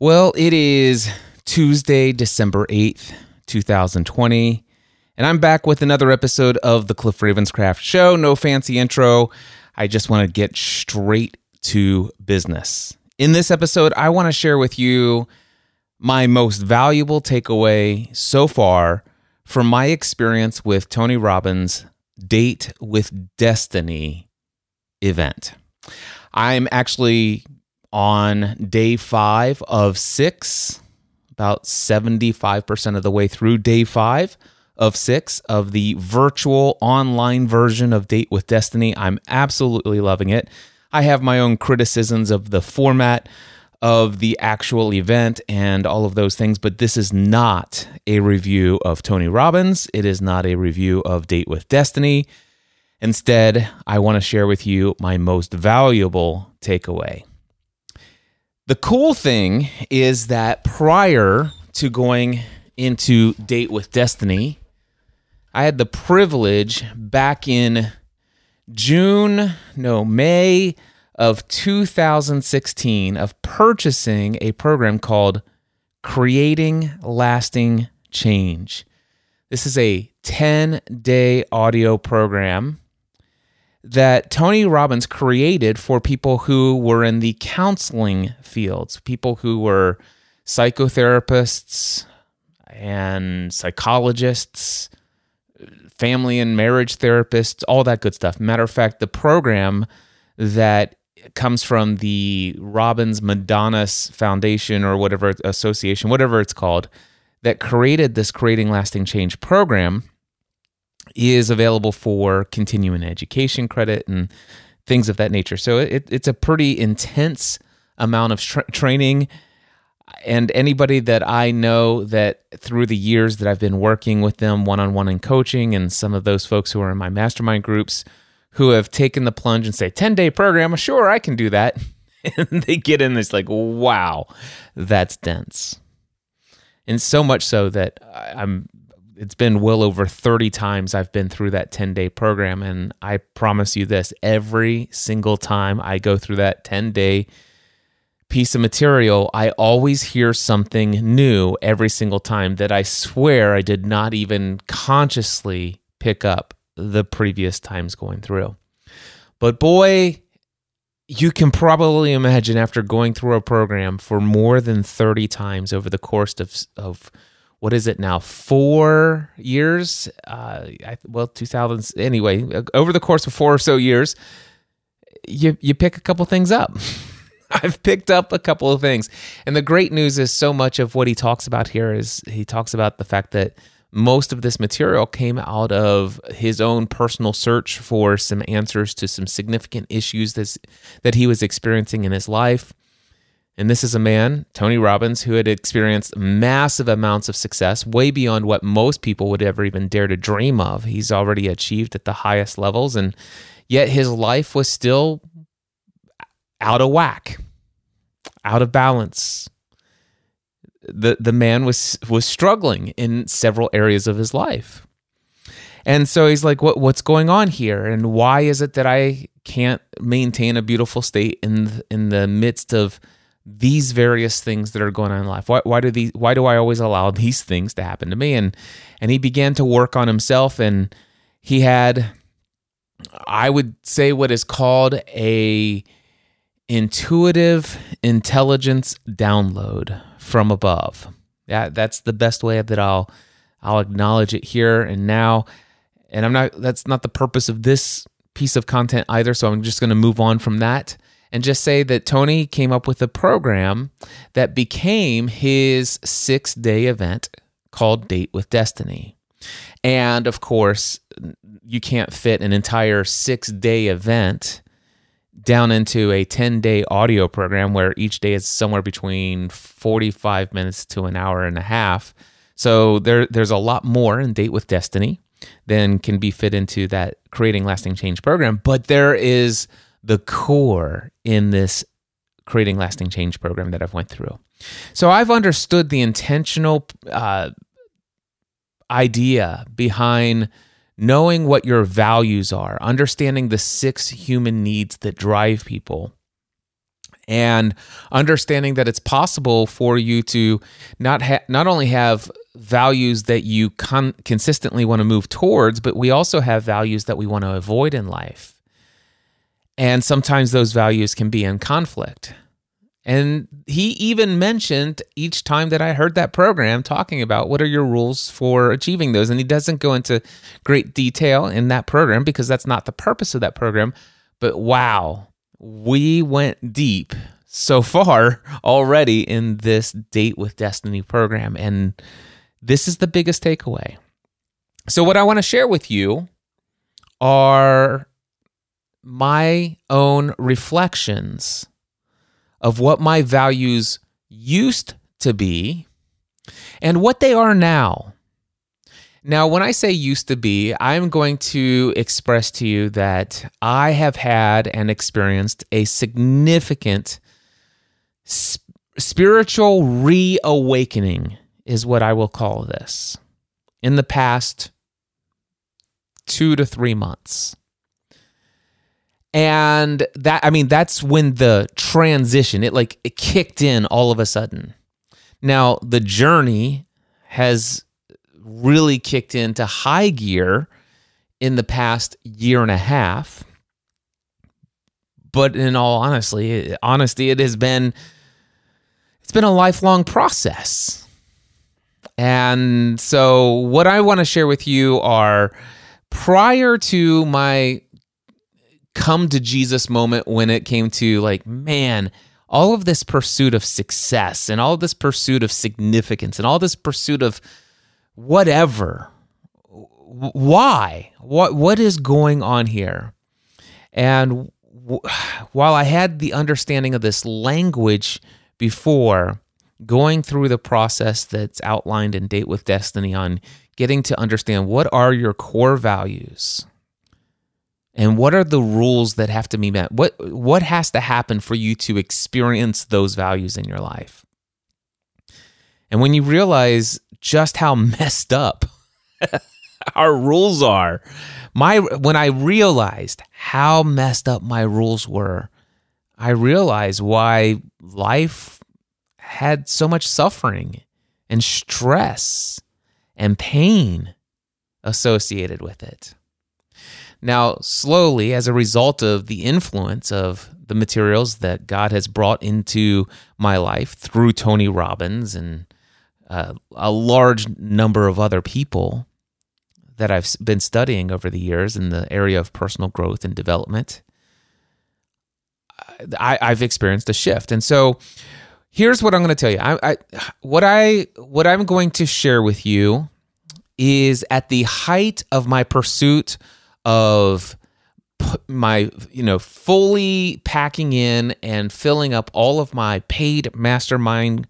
Well, it is Tuesday, December 8th, 2020, and I'm back with another episode of the Cliff Ravenscraft Show. No fancy intro. I just want to get straight to business. In this episode, I want to share with you my most valuable takeaway so far from my experience with Tony Robbins' Date with Destiny event. I'm actually on day five of six, about 75% of the way through day five of six of the virtual online version of Date with Destiny. I'm absolutely loving it. I have my own criticisms of the format of the actual event and all of those things, but this is not a review of Tony Robbins. It is not a review of Date with Destiny. Instead, I want to share with you my most valuable takeaway. The cool thing is that prior to going into Date with Destiny, I had the privilege back in June, no, May of 2016 of purchasing a program called Creating Lasting Change. This is a 10 day audio program that Tony Robbins created for people who were in the counseling fields, people who were psychotherapists and psychologists, family and marriage therapists, all that good stuff. Matter of fact, the program that comes from the Robbins Madanes Foundation or whatever association, whatever it's called, that created this Creating Lasting Change program is available for continuing education credit and things of that nature. So it, it's a pretty intense amount of tra- training. And anybody that I know that through the years that I've been working with them one on one in coaching, and some of those folks who are in my mastermind groups who have taken the plunge and say, 10 day program, sure, I can do that. and they get in this like, wow, that's dense. And so much so that I'm it's been well over 30 times I've been through that 10 day program. And I promise you this every single time I go through that 10 day piece of material, I always hear something new every single time that I swear I did not even consciously pick up the previous times going through. But boy, you can probably imagine after going through a program for more than 30 times over the course of, of what is it now? Four years? Uh, I, well, 2000s. Anyway, over the course of four or so years, you you pick a couple things up. I've picked up a couple of things, and the great news is so much of what he talks about here is he talks about the fact that most of this material came out of his own personal search for some answers to some significant issues that that he was experiencing in his life and this is a man, Tony Robbins, who had experienced massive amounts of success, way beyond what most people would ever even dare to dream of. He's already achieved at the highest levels, and yet his life was still out of whack, out of balance. The, the man was was struggling in several areas of his life. And so he's like, what, what's going on here? And why is it that I can't maintain a beautiful state in, in the midst of these various things that are going on in life? Why, why do these? Why do I always allow these things to happen to me? And and he began to work on himself, and he had, I would say, what is called a intuitive intelligence download from above. Yeah, that's the best way that I'll I'll acknowledge it here and now. And I'm not. That's not the purpose of this piece of content either. So I'm just going to move on from that and just say that Tony came up with a program that became his six day event called Date with Destiny. And of course, you can't fit an entire six day event down into a 10 day audio program where each day is somewhere between 45 minutes to an hour and a half. So there, there's a lot more in Date with Destiny than can be fit into that creating lasting change program. But there is the core in this creating lasting change program that I've went through. So I've understood the intentional uh, idea behind knowing what your values are, understanding the six human needs that drive people, and understanding that it's possible for you to not ha- not only have values that you con- consistently want to move towards, but we also have values that we want to avoid in life. And sometimes those values can be in conflict. And he even mentioned each time that I heard that program talking about what are your rules for achieving those. And he doesn't go into great detail in that program because that's not the purpose of that program. But wow, we went deep so far already in this Date with Destiny program. And this is the biggest takeaway. So, what I want to share with you are my own reflections of what my values used to be and what they are now. Now, when I say used to be, I'm going to express to you that I have had and experienced a significant sp- spiritual reawakening, is what I will call this, in the past two to three months. And that, I mean, that's when the transition, it like, it kicked in all of a sudden. Now, the journey has really kicked into high gear in the past year and a half. But in all honesty, honesty, it has been it's been a lifelong process. And so what I want to share with you are prior to my come to Jesus moment when it came to like, man, all of this pursuit of success and all this pursuit of significance and all this pursuit of whatever. Why? What what is going on here? And while I had the understanding of this language before, going through the process that's outlined in Date with Destiny on getting to understand what are your core values and what are the rules that have to be met what what has to happen for you to experience those values in your life and when you realize just how messed up our rules are. My when I realized how messed up my rules were, I realized why life had so much suffering and stress and pain associated with it. Now, slowly, as a result of the influence of the materials that God has brought into my life through Tony Robbins and uh, a large number of other people that I've been studying over the years in the area of personal growth and development, I, have experienced a shift. And so here's what I'm going to tell you. I, I, what I what I'm going to share with you is at the height of my pursuit of my you know fully packing in and filling up all of my paid mastermind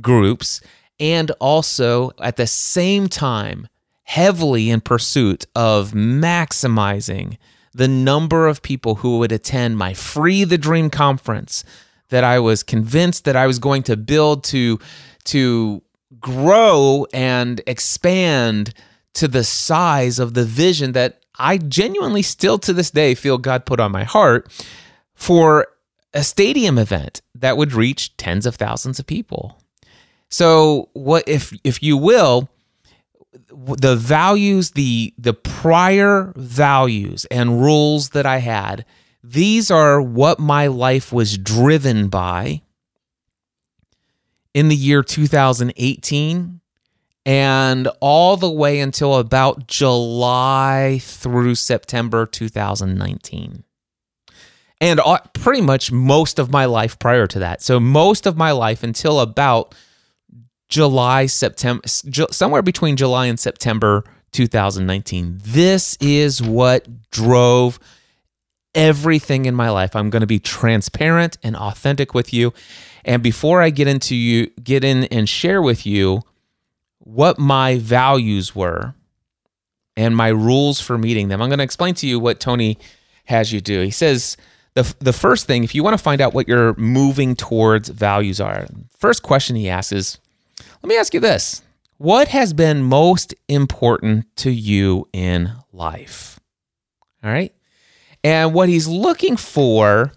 groups and also at the same time heavily in pursuit of maximizing the number of people who would attend my free the dream conference that I was convinced that I was going to build to to grow and expand to the size of the vision that I genuinely still to this day feel God put on my heart for a stadium event that would reach tens of thousands of people. So what if if you will the values the the prior values and rules that I had these are what my life was driven by in the year 2018 and all the way until about July through September 2019 and uh, pretty much most of my life prior to that. So most of my life until about July, September, somewhere between July and September 2019. This is what drove everything in my life. I'm going to be transparent and authentic with you. And before I get into you, get in and share with you what my values were and my rules for meeting them, I'm going to explain to you what Tony has you do. He says, the, the first thing, if you want to find out what your moving towards values are, first question he asks is, let me ask you this What has been most important to you in life? All right. And what he's looking for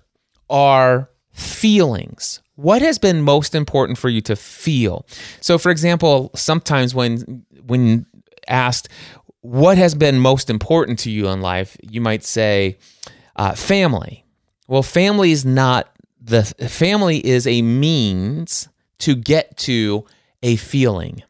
are feelings. What has been most important for you to feel? So, for example, sometimes when when asked what has been most important to you in life, you might say uh, family. Well, family is not the family is a means to get to a feeling.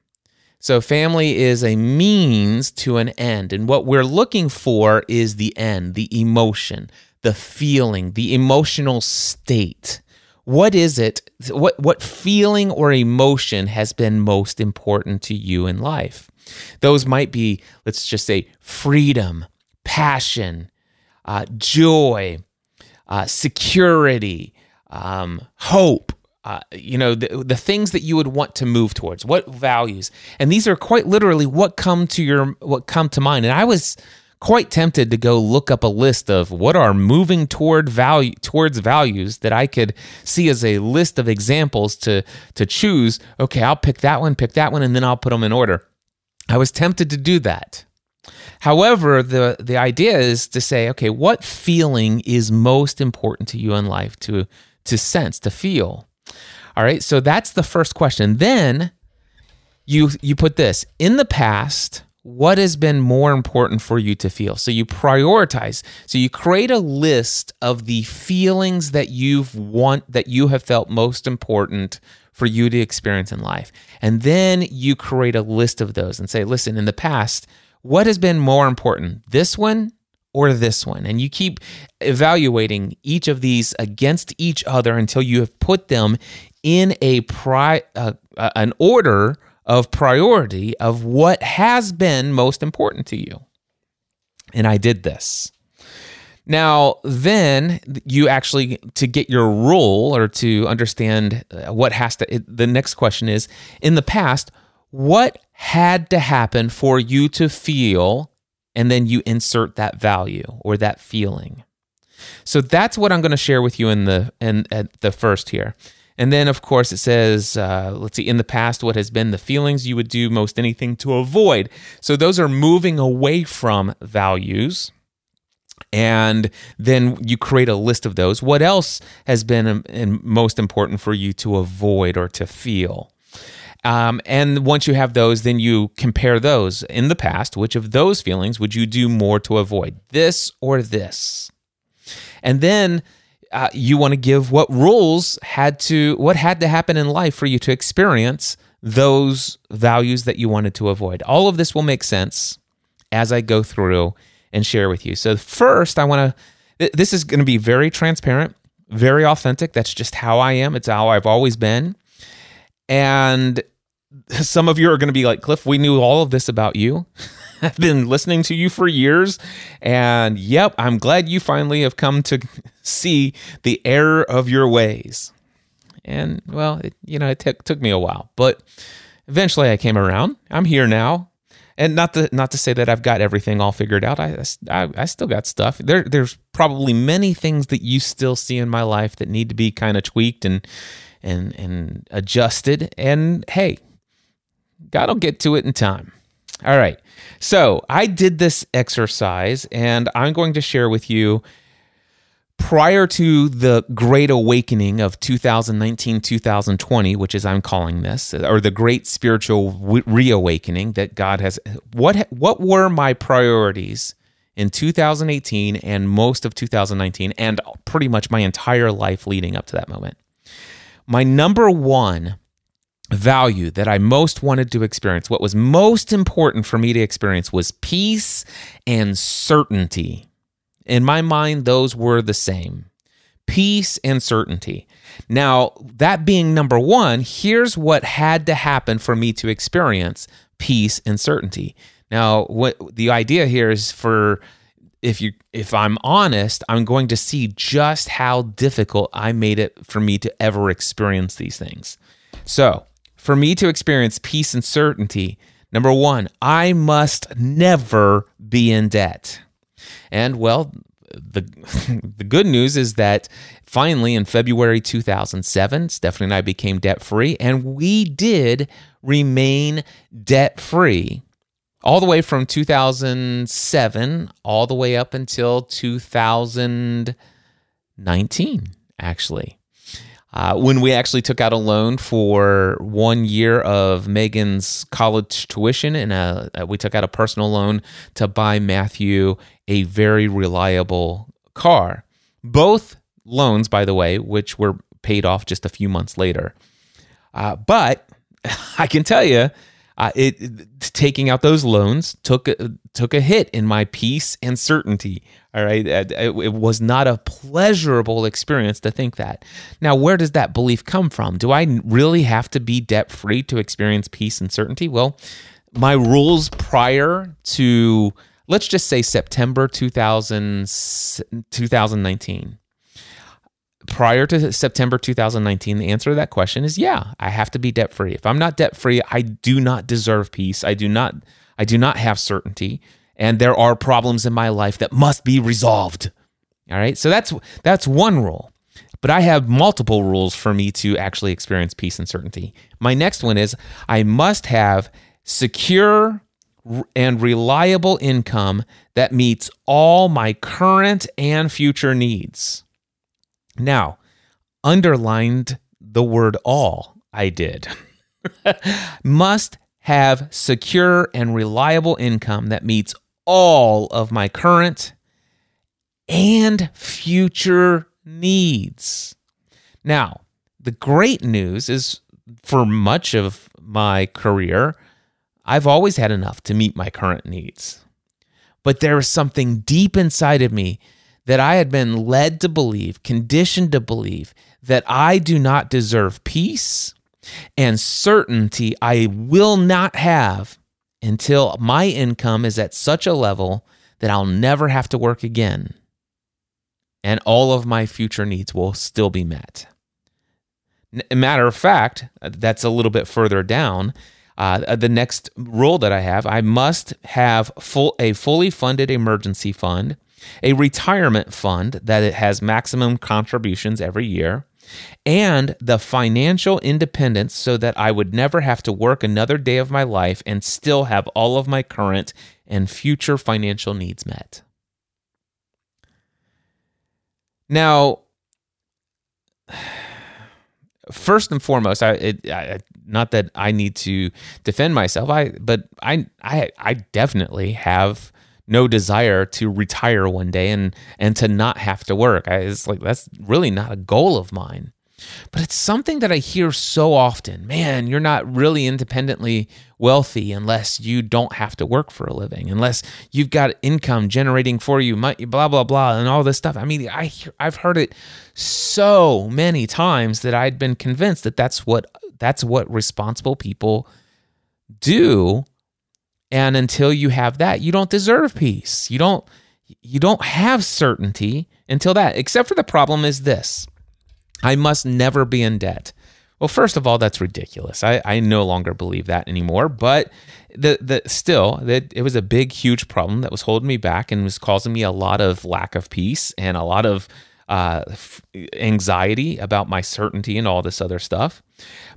So, family is a means to an end. And what we're looking for is the end, the emotion, the feeling, the emotional state. What is it? What, what feeling or emotion has been most important to you in life? Those might be, let's just say, freedom, passion, uh, joy, uh, security, um, hope, uh, you know the, the things that you would want to move towards what values and these are quite literally what come to your what come to mind and i was quite tempted to go look up a list of what are moving toward value towards values that i could see as a list of examples to to choose. Okay i'll pick that one pick that one and then i'll put them in order. I was tempted to do that. However the the idea is to say okay what feeling is most important to you in life to to sense to feel? All right, so that's the first question. Then you you put this in the past what has been more important for you to feel? So you prioritize. So you create a list of the feelings that you've want that you have felt most important for you to experience in life. And then you create a list of those and say listen in the past what has been more important this one or this one. And you keep evaluating each of these against each other until you have put them in a pri- uh, uh, an order of priority of what has been most important to you. And I did this. Now, then you actually, to get your rule or to understand uh, what has to, the next question is in the past, what had to happen for you to feel and then you insert that value or that feeling. So that's what I'm going to share with you in the in at the first here. And then, of course, it says, uh, let's see, in the past, what has been the feelings you would do most anything to avoid. So those are moving away from values. And then you create a list of those. What else has been um, most important for you to avoid or to feel? Um, and once you have those, then you compare those in the past. Which of those feelings would you do more to avoid, this or this? And then uh, you want to give what rules had to, what had to happen in life for you to experience those values that you wanted to avoid. All of this will make sense as I go through and share with you. So, first, I want to, this is going to be very transparent, very authentic. That's just how I am, it's how I've always been. And some of you are going to be like, Cliff, we knew all of this about you. I've been listening to you for years. And yep, I'm glad you finally have come to see the error of your ways. And well, it, you know, it t- took me a while, but eventually I came around. I'm here now. And not to not to say that I've got everything all figured out. I, I, I still got stuff. There there's probably many things that you still see in my life that need to be kind of tweaked and and and adjusted. And hey, God will get to it in time. All right. So I did this exercise and I'm going to share with you prior to the great awakening of 2019 2020 which is i'm calling this or the great spiritual reawakening that god has what what were my priorities in 2018 and most of 2019 and pretty much my entire life leading up to that moment my number one value that I most wanted to experience, what was most important for me to experience was peace and certainty. In my mind, those were the same peace and certainty. Now, that being number one, here's what had to happen for me to experience peace and certainty. Now, what the idea here is for if you if I'm honest, I'm going to see just how difficult I made it for me to ever experience these things. So, for me to experience peace and certainty, number one, I must never be in debt. And well, the the good news is that finally in February 2007, Stephanie and I became debt free, and we did remain debt free all the way from 2007 all the way up until 2019, actually. Uh, when we actually took out a loan for one year of Megan's college tuition, and a, uh, we took out a personal loan to buy Matthew a very reliable car. Both loans, by the way, which were paid off just a few months later. Uh, but I can tell you, uh, it, it, taking out those loans took took a hit in my peace and certainty. All right, uh, it, it, was not a pleasurable experience to think that. Now, where does that belief come from? Do I really have to be debt free to experience peace and certainty? Well, my rules prior to let's just say September 2000, 2019 prior to September 2019, the answer to that question is yeah, I have to be debt free. If I'm not debt free, I do not deserve peace. I do not I do not have certainty and there are problems in my life that must be resolved. All right? So that's that's one rule. But I have multiple rules for me to actually experience peace and certainty. My next one is I must have secure and reliable income that meets all my current and future needs. Now, underlined the word all, I did. Must have secure and reliable income that meets all of my current and future needs. Now, the great news is for much of my career, I've always had enough to meet my current needs. But there is something deep inside of me that I had been led to believe, conditioned to believe, that I do not deserve peace and certainty I will not have until my income is at such a level that I'll never have to work again and all of my future needs will still be met. Matter of fact, that's a little bit further down. Uh, the next rule that I have, I must have full a fully funded emergency fund a retirement fund that it has maximum contributions every year, and the financial independence so that I would never have to work another day of my life and still have all of my current and future financial needs met. Now, first and foremost, I, it, I, not that I need to defend myself, I but I I I definitely have no desire to retire one day and and to not have to work. I, it's like that's really not a goal of mine. But it's something that I hear so often. Man, you're not really independently wealthy unless you don't have to work for a living, unless you've got income generating for you, blah blah blah, and all this stuff. I mean, I I've heard it so many times that I'd been convinced that that's what that's what responsible people do and until you have that, you don't deserve peace. You don't you don't have certainty until that. Except for the problem is this. I must never be in debt. Well, first of all, that's ridiculous. I, I no longer believe that anymore. But the the still that it was a big, huge problem that was holding me back and was causing me a lot of lack of peace and a lot of uh, anxiety about my certainty and all this other stuff.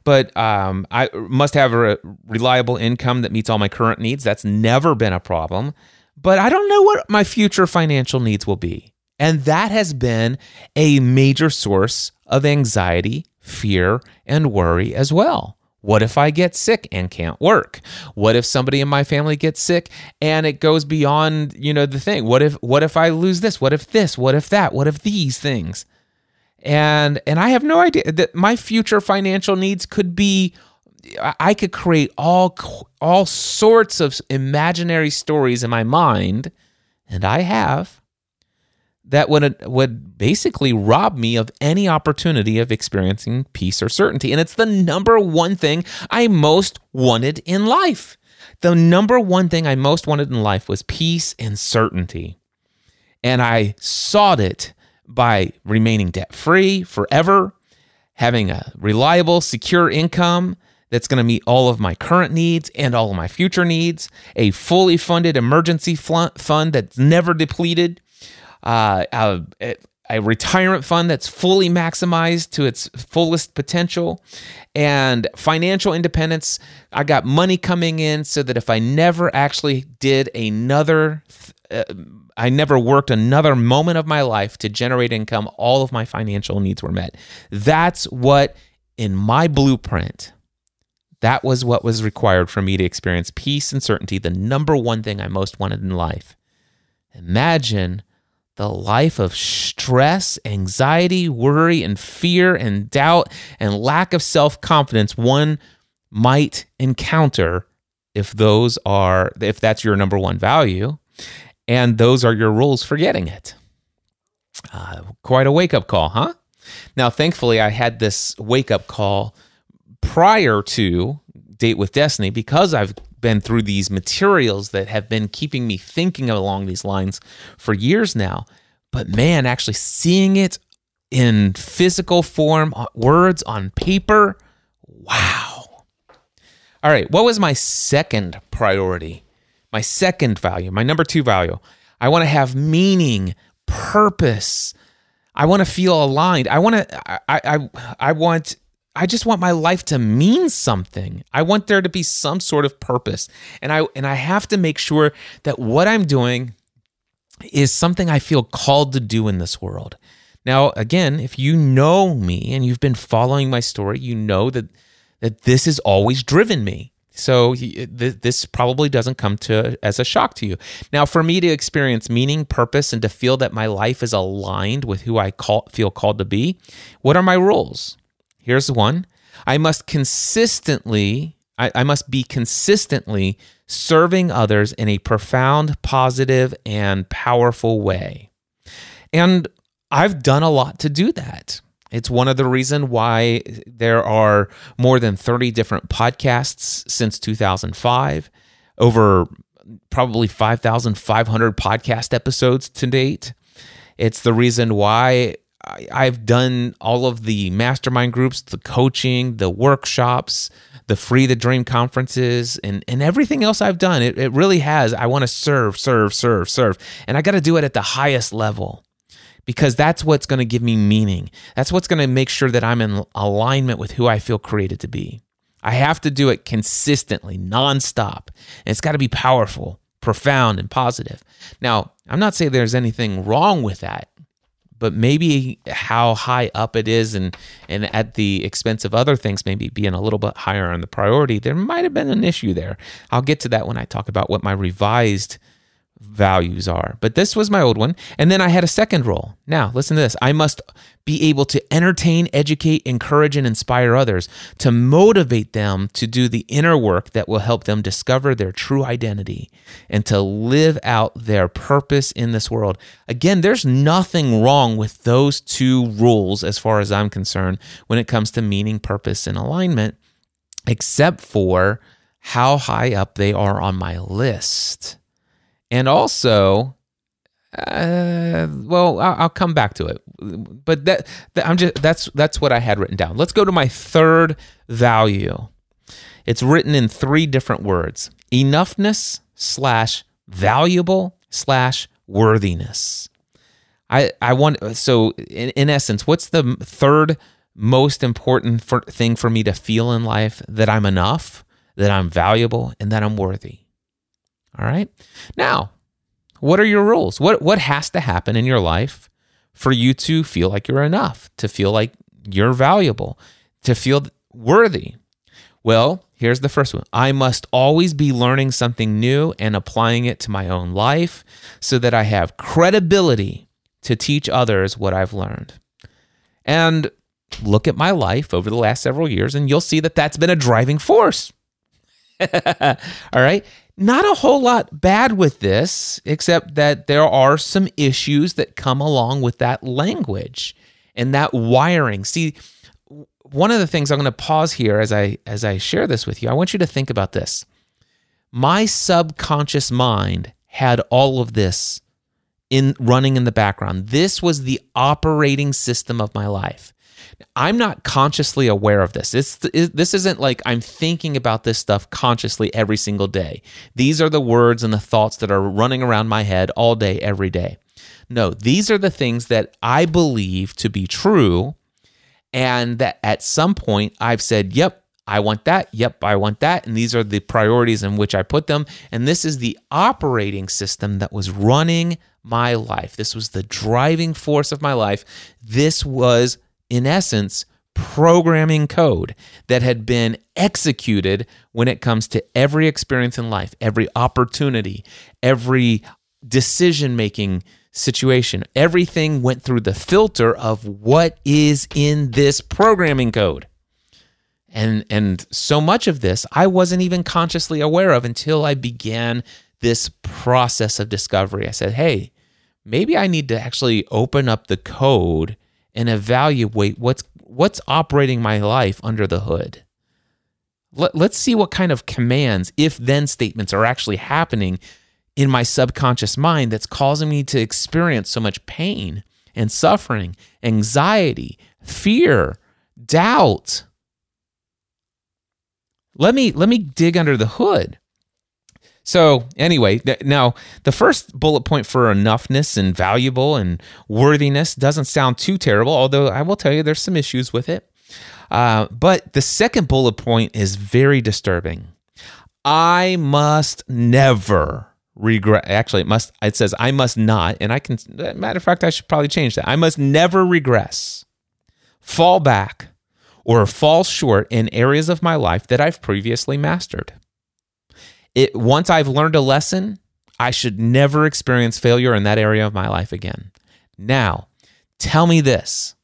But um, I must have a reliable income that meets all my current needs. That's never been a problem. But I don't know what my future financial needs will be. And that has been a major source of anxiety, fear, and worry as well. What if I get sick and can't work? What if somebody in my family gets sick and it goes beyond, you know, the thing? What if what if I lose this? What if this? What if that? What if these things? And and I have no idea that my future financial needs could be I could create all all sorts of imaginary stories in my mind and I have that would would basically rob me of any opportunity of experiencing peace or certainty and it's the number one thing I most wanted in life. The number one thing I most wanted in life was peace and certainty. And I sought it by remaining debt free forever, having a reliable, secure income that's going to meet all of my current needs and all of my future needs, a fully funded emergency fund that's never depleted, uh, a, a retirement fund that's fully maximized to its fullest potential, and financial independence. I got money coming in so that if I never actually did another uh, I never worked another moment of my life to generate income. All of my financial needs were met. That's what, in my blueprint, that was what was required for me to experience peace and certainty, the number one thing I most wanted in life. Imagine the life of stress, anxiety, worry, and fear, and doubt, and lack of self confidence one might encounter if those are, if that's your number one value and those are your rules for getting it. Uh, quite a wake up call, huh? Now, thankfully, I had this wake up call prior to Date with Destiny because I've been through these materials that have been keeping me thinking along these lines for years now. But man, actually seeing it in physical form, uh, words on paper, wow. All right, what was my second priority? my second value, my number two value. I want to have meaning, purpose. I want to feel aligned. I want to, I, I, I want, I just want my life to mean something. I want there to be some sort of purpose. And I, and I have to make sure that what I'm doing is something I feel called to do in this world. Now, again, if you know me and you've been following my story, you know that that this has always driven me. So th- this probably doesn't come to as a shock to you. Now, for me to experience meaning, purpose, and to feel that my life is aligned with who I call, feel called to be, what are my rules? Here's one: I must consistently, I, I must be consistently serving others in a profound, positive, and powerful way. And I've done a lot to do that. It's one of the reason why there are more than 30 different podcasts since 2005, over probably 5,500 podcast episodes to date. It's the reason why I've done all of the mastermind groups, the coaching, the workshops, the Free the Dream conferences, and, and everything else I've done. It, it really has. I want to serve, serve, serve, serve. And I got to do it at the highest level because that's what's going to give me meaning. That's what's going to make sure that I'm in alignment with who I feel created to be. I have to do it consistently, nonstop. And it's got to be powerful, profound, and positive. Now, I'm not saying there's anything wrong with that, but maybe how high up it is and, and at the expense of other things, maybe being a little bit higher on the priority, there might have been an issue there. I'll get to that when I talk about what my revised values are. But this was my old one. And then I had a second role. Now, listen to this I must be able to entertain, educate, encourage, and inspire others, to motivate them to do the inner work that will help them discover their true identity and to live out their purpose in this world. Again, there's nothing wrong with those two rules as far as I'm concerned when it comes to meaning, purpose, and alignment, except for how high up they are on my list. And also, uh, well, I'll, I'll, come back to it. But that, that I'm just that's that's what I had written down. Let's go to my third value. It's written in three different words: enoughness slash valuable slash worthiness. I I want so in, in essence, what's the third most important for, thing for me to feel in life? That I'm enough, that I'm valuable, and that I'm worthy. All right. Now, what are your rules? What what has to happen in your life for you to feel like you're enough, to feel like you're valuable, to feel worthy? Well, here's the first one. I must always be learning something new and applying it to my own life so that I have credibility to teach others what I've learned. And look at my life over the last several years, and you'll see that that's been a driving force. All right not a whole lot bad with this, except that there are some issues that come along with that language and that wiring. See, one of the things I'm going to pause here as I as I share this with you. I want you to think about this. My subconscious mind had all of this in running in the background. This was the operating system of my life. I'm not consciously aware of this. It's, this isn't like I'm thinking about this stuff consciously every single day. These are the words and the thoughts that are running around my head all day, every day. No, these are the things that I believe to be true. And that at some point I've said, yep, I want that. Yep, I want that. And these are the priorities in which I put them. And this is the operating system that was running my life. This was the driving force of my life. This was, in essence, programming code that had been executed when it comes to every experience in life, every opportunity, every decision making situation. Everything went through the filter of what is in this programming code. And and so much of this I wasn't even consciously aware of until I began this process of discovery. I said, "Hey, maybe I need to actually open up the code and evaluate what's what's operating my life under the hood. Let, let's see what kind of commands, if then statements are actually happening in my subconscious mind that's causing me to experience so much pain and suffering, anxiety, fear, doubt. Let me let me dig under the hood. So, anyway, th- now the first bullet point for enoughness and valuable and worthiness doesn't sound too terrible, although I will tell you there's some issues with it. Uh, but the second bullet point is very disturbing. I must never regret. Actually, it must. It says I must not, and I can. Matter of fact, I should probably change that. I must never regress, fall back, or fall short in areas of my life that I've previously mastered it once I've learned a lesson, I should never experience failure in that area of my life again. Now, tell me this.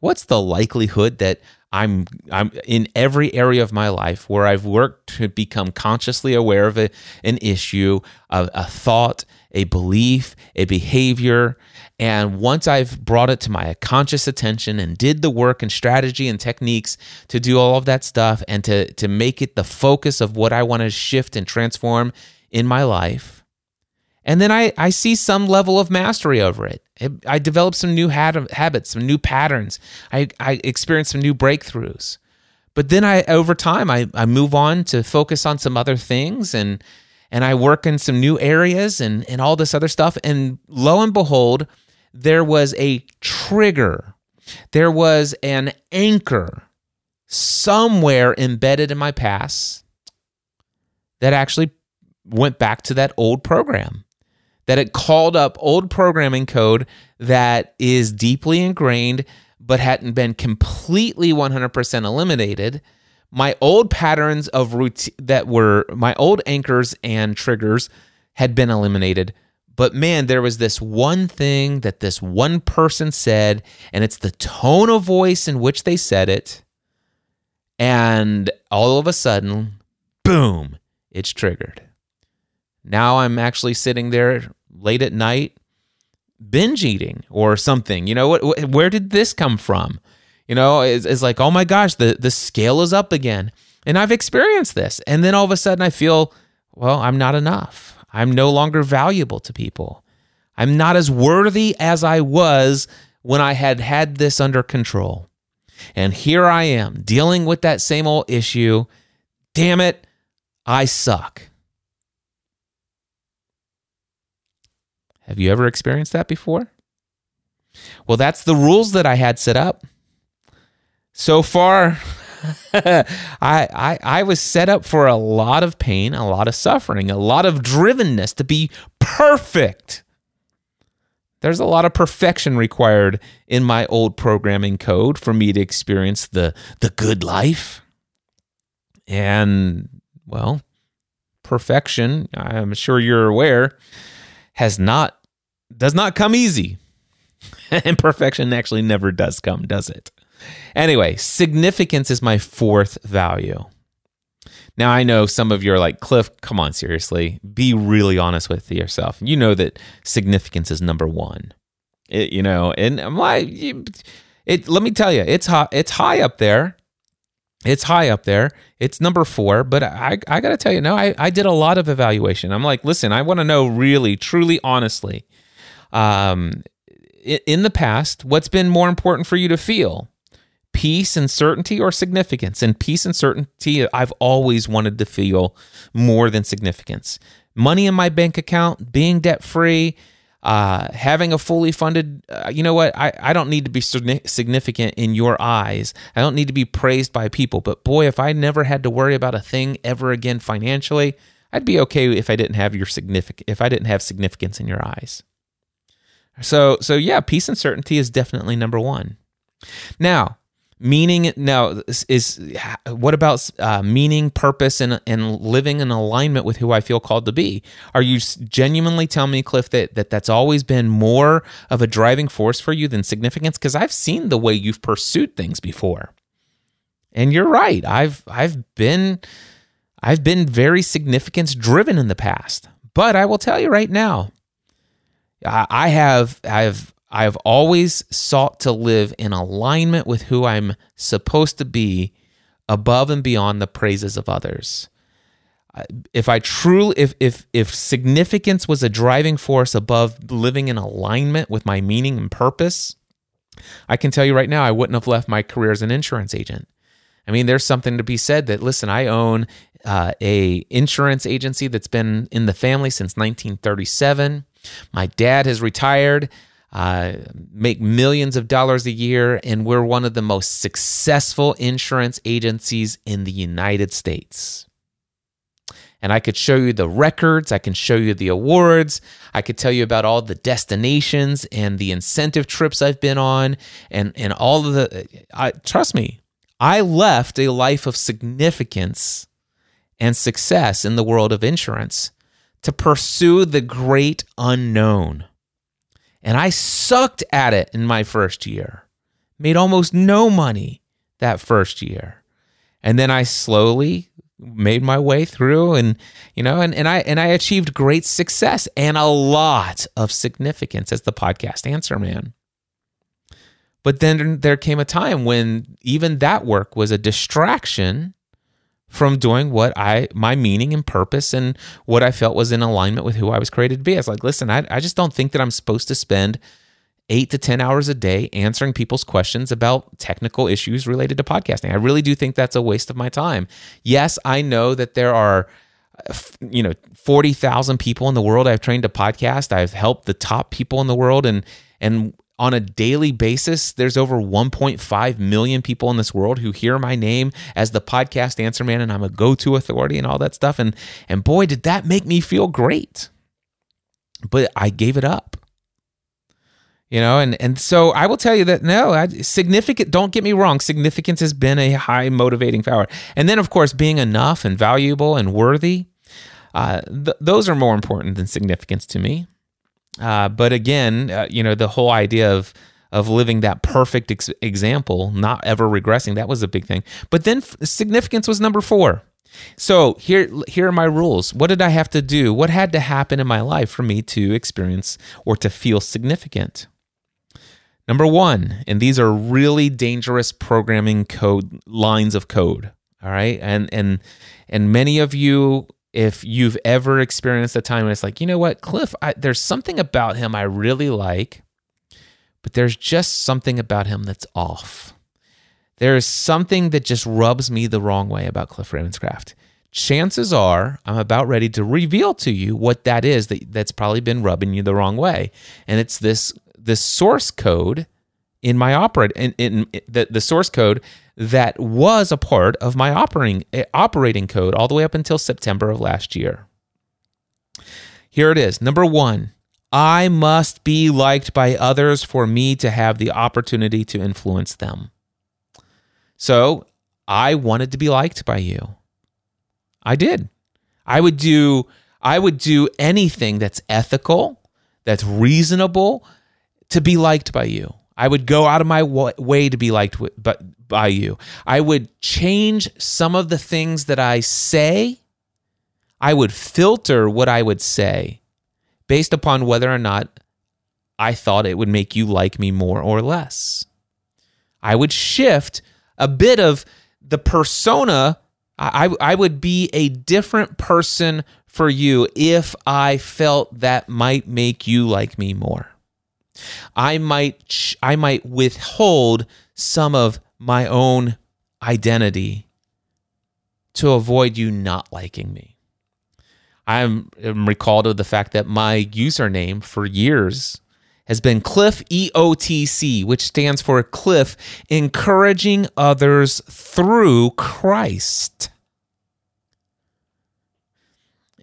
What's the likelihood that I'm I'm in every area of my life where I've worked to become consciously aware of a, an issue, a, a thought, a belief, a behavior, and once I've brought it to my conscious attention and did the work and strategy and techniques to do all of that stuff and to, to make it the focus of what I want to shift and transform in my life, and then I, I see some level of mastery over it. I develop some new habits, some new patterns. I, I experience some new breakthroughs. But then I over time I, I move on to focus on some other things and and I work in some new areas and, and all this other stuff. And lo and behold, there was a trigger, there was an anchor somewhere embedded in my past that actually went back to that old program. That it called up old programming code that is deeply ingrained but hadn't been completely 100% eliminated. My old patterns of routine that were my old anchors and triggers had been eliminated but man, there was this one thing that this one person said, and it's the tone of voice in which they said it. And all of a sudden, boom, it's triggered. Now I'm actually sitting there late at night binge eating or something. You know, what, where did this come from? You know, it's, it's like, oh my gosh, the, the scale is up again. And I've experienced this. And then all of a sudden I feel, well, I'm not enough. I'm no longer valuable to people. I'm not as worthy as I was when I had had this under control. And here I am dealing with that same old issue. Damn it, I suck. Have you ever experienced that before? Well, that's the rules that I had set up. So far, I, I I was set up for a lot of pain, a lot of suffering, a lot of drivenness to be perfect. There's a lot of perfection required in my old programming code for me to experience the the good life. And well, perfection, I'm sure you're aware, has not does not come easy. and perfection actually never does come, does it? Anyway, significance is my fourth value. Now, I know some of you are like, Cliff, come on, seriously. Be really honest with yourself. You know that significance is number one. It, you know, and my, it, let me tell you, it's high, it's high up there. It's high up there. It's number four, but I, I got to tell you, no, I, I did a lot of evaluation. I'm like, listen, I want to know really, truly, honestly, um, in the past, what's been more important for you to feel? Peace and certainty or significance. And peace and certainty, I've always wanted to feel more than significance. Money in my bank account, being debt free, uh, having a fully funded, uh, you know what? I, I don't need to be significant in your eyes. I don't need to be praised by people. But boy, if I never had to worry about a thing ever again financially, I'd be okay if I didn't have your significant if I didn't have significance in your eyes. So so yeah, peace and certainty is definitely number 1. Now, meaning now is, what about uh, meaning purpose and, and living in alignment with who i feel called to be? Are you genuinely telling me cliff that, that that's always been more of a driving force for you than significance? Because i've seen the way you've pursued things before. And you're right. I've i've been i've been very significance driven in the past. But i will tell you right now I have I've I've always sought to live in alignment with who I'm supposed to be above and beyond the praises of others. If I truly if if if significance was a driving force above living in alignment with my meaning and purpose, I can tell you right now I wouldn't have left my career as an insurance agent. I mean, there's something to be said that listen, I own uh, a insurance agency that's been in the family since 1937. My dad has retired uh, make millions of dollars a year, and we're one of the most successful insurance agencies in the United States. And I could show you the records, I can show you the awards, I could tell you about all the destinations and the incentive trips I've been on, and, and all of the. I, trust me, I left a life of significance and success in the world of insurance to pursue the great unknown. And I sucked at it in my first year. Made almost no money that first year. And then I slowly made my way through and you know and, and I and I achieved great success and a lot of significance as the podcast answer man. But then there came a time when even that work was a distraction from doing what I my meaning and purpose and what I felt was in alignment with who I was created to be. I was like, listen, I, I just don't think that I'm supposed to spend eight to 10 hours a day answering people's questions about technical issues related to podcasting. I really do think that's a waste of my time. Yes, I know that there are you know 40,000 people in the world I've trained to podcast. I've helped the top people in the world and and on a daily basis, there's over 1.5 million people in this world who hear my name as the podcast answer man, and I'm a go-to authority and all that stuff. And and boy, did that make me feel great. But I gave it up. You know, and and so I will tell you that no, I, significant. Don't get me wrong, significance has been a high motivating power. And then, of course, being enough and valuable and worthy, uh, th- those are more important than significance to me. Uh, but again, uh, you know, the whole idea of of living that perfect ex- example, not ever regressing, that was a big thing. But then f- significance was number four. So here, here are my rules. What did I have to do? What had to happen in my life for me to experience or to feel significant? Number one, and these are really dangerous programming code lines of code. All right, and and and many of you if you've ever experienced a time when it's like, you know what, Cliff, I, there's something about him I really like, but there's just something about him that's off. There is something that just rubs me the wrong way about Cliff Ravenscraft. Chances are I'm about ready to reveal to you what that is that, that's probably been rubbing you the wrong way. And it's this this source code in my operate in, in, in the, the source code that was a part of my operating eh, operating code all the way up until September of last year. Here it is. Number 1, I must be liked by others for me to have the opportunity to influence them. So, I wanted to be liked by you. I did. I would do I would do anything that's ethical, that's reasonable to be liked by you. I would go out of my way to be liked but by you. I would change some of the things that I say. I would filter what I would say based upon whether or not I thought it would make you like me more or less. I would shift a bit of the persona. I, I would be a different person for you if I felt that might make you like me more. I might I might withhold some of my own identity to avoid you not liking me. I'm, I'm recalled of the fact that my username for years has been Cliff EOTC, which stands for Cliff Encouraging Others Through Christ.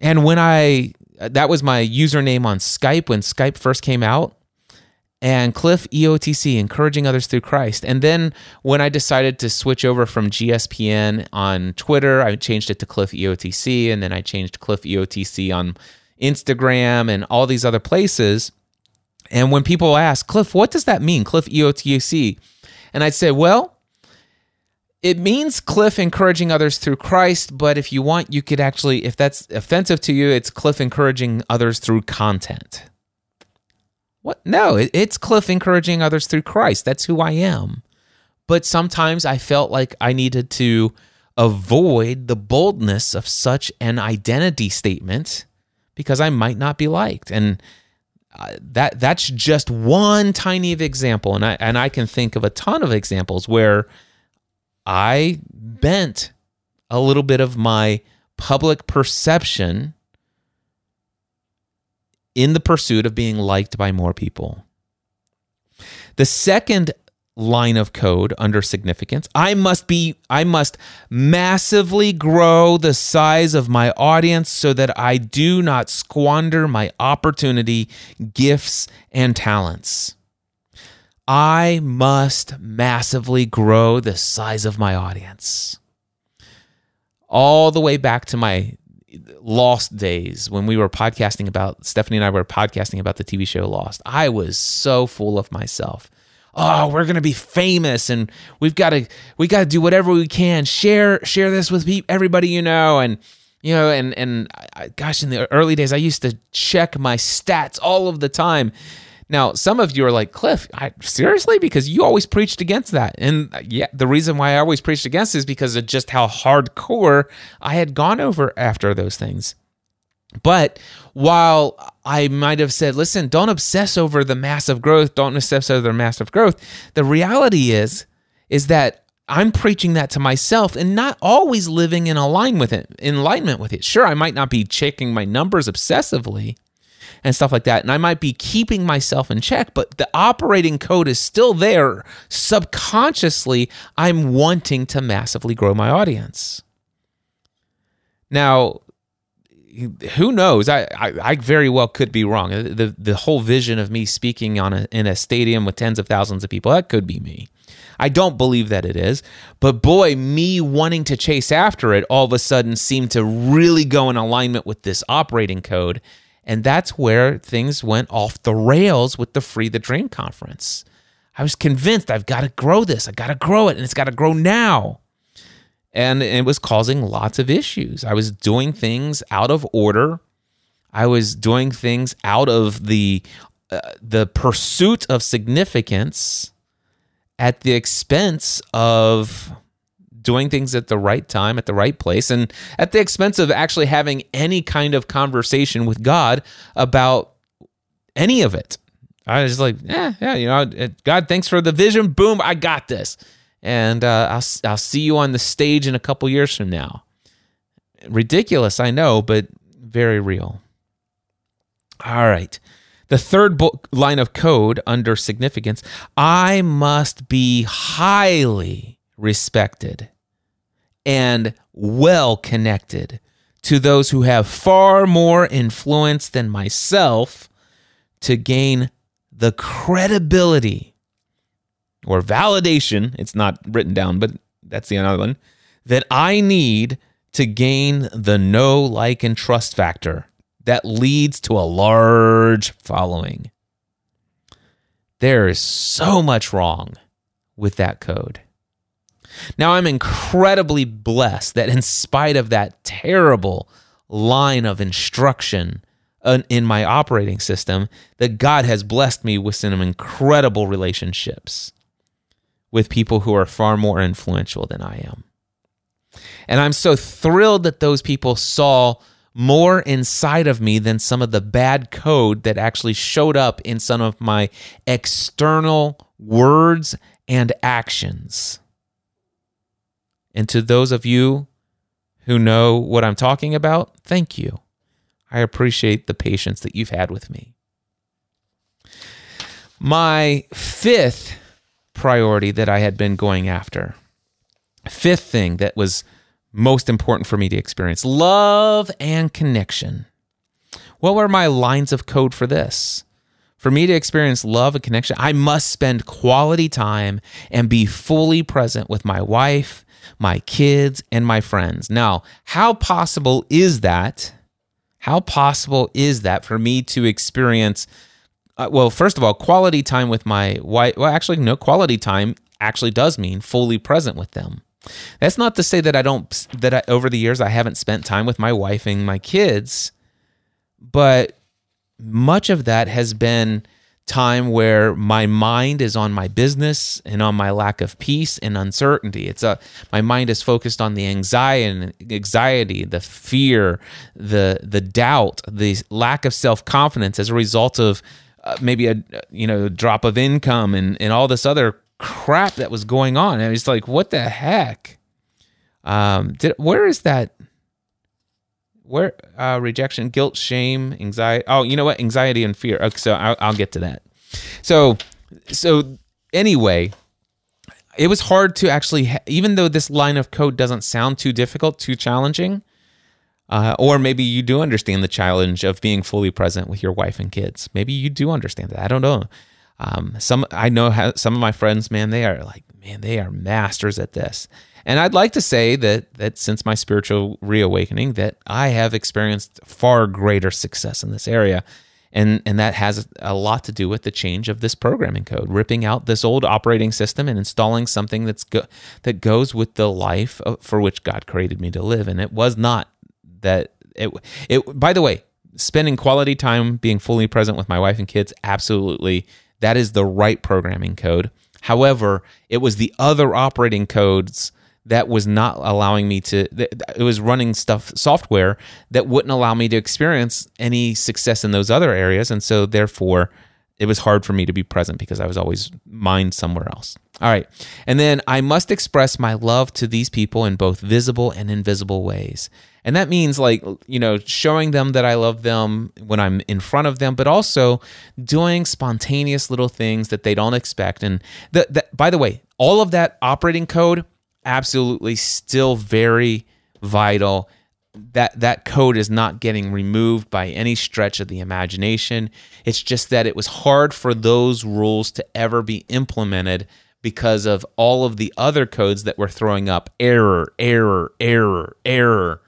And when I, that was my username on Skype when Skype first came out. And Cliff EOTC, encouraging others through Christ. And then when I decided to switch over from GSPN on Twitter, I changed it to Cliff EOTC. And then I changed Cliff EOTC on Instagram and all these other places. And when people ask, Cliff, what does that mean, Cliff EOTC? And I'd say, well, it means Cliff encouraging others through Christ, but if you want, you could actually, if that's offensive to you, it's Cliff encouraging others through content. What? No, it's Cliff encouraging others through Christ. That's who I am. But sometimes I felt like I needed to avoid the boldness of such an identity statement because I might not be liked. And uh, that that's just one tiny example and I and I can think of a ton of examples where I bent a little bit of my public perception in the pursuit of being liked by more people. The second line of code under significance. I must be I must massively grow the size of my audience so that I do not squander my opportunity, gifts and talents. I must massively grow the size of my audience. All the way back to my Lost days when we were podcasting about Stephanie and I were podcasting about the TV show Lost. I was so full of myself oh we're gonna be famous and we've got to we got to do whatever we can share share this with everybody you know and you know and and I, gosh in the early days i used to check my stats all of the time now some of you are like cliff I, seriously? Because you always preached against that. And uh, yeah the reason why i always preached against is because of just how hardcore i had gone over after those things. But while I might have said, listen, don't obsess over the massive growth, don't obsess over the massive growth, the reality is, is that I'm preaching that to myself and not always living in alignment with it, in alignment with it. Sure, I might not be checking my numbers obsessively and stuff like that. And I might be keeping myself in check, but the operating code is still there. Subconsciously, I'm wanting to massively grow my audience. Now, who knows? I, I, I, very well could be wrong. The, the whole vision of me speaking on a, in a stadium with tens of thousands of people, that could be me. I don't believe that it is. But boy, me wanting to chase after it all of a sudden seemed to really go in alignment with this operating code. And that's where things went off the rails with the Free the Dream conference. I was convinced I've got to grow this. I got to grow it, and it's got to grow now and it was causing lots of issues. I was doing things out of order. I was doing things out of the uh, the pursuit of significance at the expense of doing things at the right time at the right place and at the expense of actually having any kind of conversation with God about any of it. I was like, yeah, yeah, you know, God, thanks for the vision. Boom, I got this and uh, I'll I'll see you on the stage in a couple years from now. Ridiculous, I know, but very real. All right. The third book line of code under significance I must be highly respected and well connected to those who have far more influence than myself to gain the credibility or validation, it's not written down, but that's the another one, that I need to gain the know, like, and trust factor that leads to a large following. There is so much wrong with that code. Now, I'm incredibly blessed that, in spite of that terrible line of instruction in my operating system, that God has blessed me with some incredible relationships with people who are far more influential than I am. And I'm so thrilled that those people saw more inside of me than some of the bad code that actually showed up in some of my external words and actions. And to those of you who know what I'm talking about, thank you. I appreciate the patience that you've had with me. My fifth priority that I had been going after. Fifth thing that was most important for me to experience? Love and connection. What were my lines of code for this? For me to experience love and connection, I must spend quality time and be fully present with my wife, my kids, and my friends. Now, how possible is that? How possible is that for me to experience? Uh, well, first of all, quality time with my wife. Well, actually, no, quality time actually does mean fully present with them. That's not to say that I don't, that I, over the years I haven't spent time with my wife and my kids, but much of that has been time where my mind is on my business and on my lack of peace and uncertainty. It's a my mind is focused on the anxiety, anxiety, the fear, the the doubt, the lack of self confidence as a result of uh, maybe a you know drop of income and and all this other crap that was going on. And it's like, what the heck? Um, did where is that? Where uh, rejection, guilt, shame, anxiety. Oh, you know what? Anxiety and fear. Okay, so I'll, I'll get to that. So, so anyway, it was hard to actually, ha- even though this line of code doesn't sound too difficult, too challenging, uh, or maybe you do understand the challenge of being fully present with your wife and kids. Maybe you do understand that. I don't know. Um, some I know how, some of my friends, man, they are like, man, they are masters at this. And I'd like to say that that since my spiritual reawakening, that I have experienced far greater success in this area. And, and that has a lot to do with the change of this programming code, ripping out this old operating system and installing something that's go, that goes with the life for which God created me to live. And it was not that it, it by the way, spending quality time being fully present with my wife and kids, absolutely, that is the right programming code. However, it was the other operating codes that was not allowing me to it was running stuff software that wouldn't allow me to experience any success in those other areas and so therefore it was hard for me to be present because I was always mind somewhere else. All right. And then I must express my love to these people in both visible and invisible ways. And that means like, you know, showing them that I love them when I'm in front of them, but also doing spontaneous little things that they don't expect. And that, that by the way, all of that operating code absolutely still very vital. That that code is not getting removed by any stretch of the imagination. It's just that it was hard for those rules to ever be implemented because of all of the other codes that were throwing up error, error, error, error,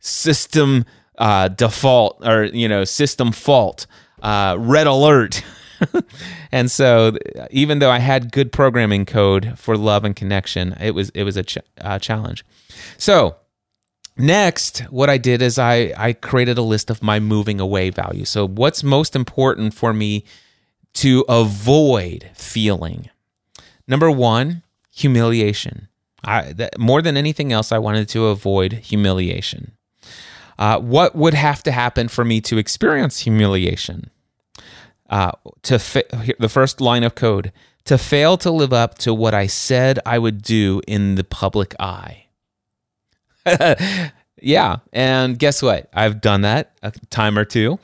system uh, default, or you know, system fault, uh, red alert. and so even though I had good programming code for love and connection, it was it was a ch- uh, challenge. So next, what I did is I I created a list of my moving away values. So what's most important for me to avoid feeling? Number one, humiliation. I, that, more than anything else, I wanted to avoid humiliation. Uh, what would have to happen for me to experience humiliation? uh, to fa- the first line of code to fail to live up to what I said I would do in the public eye. yeah, and guess what? I've done that a time or two.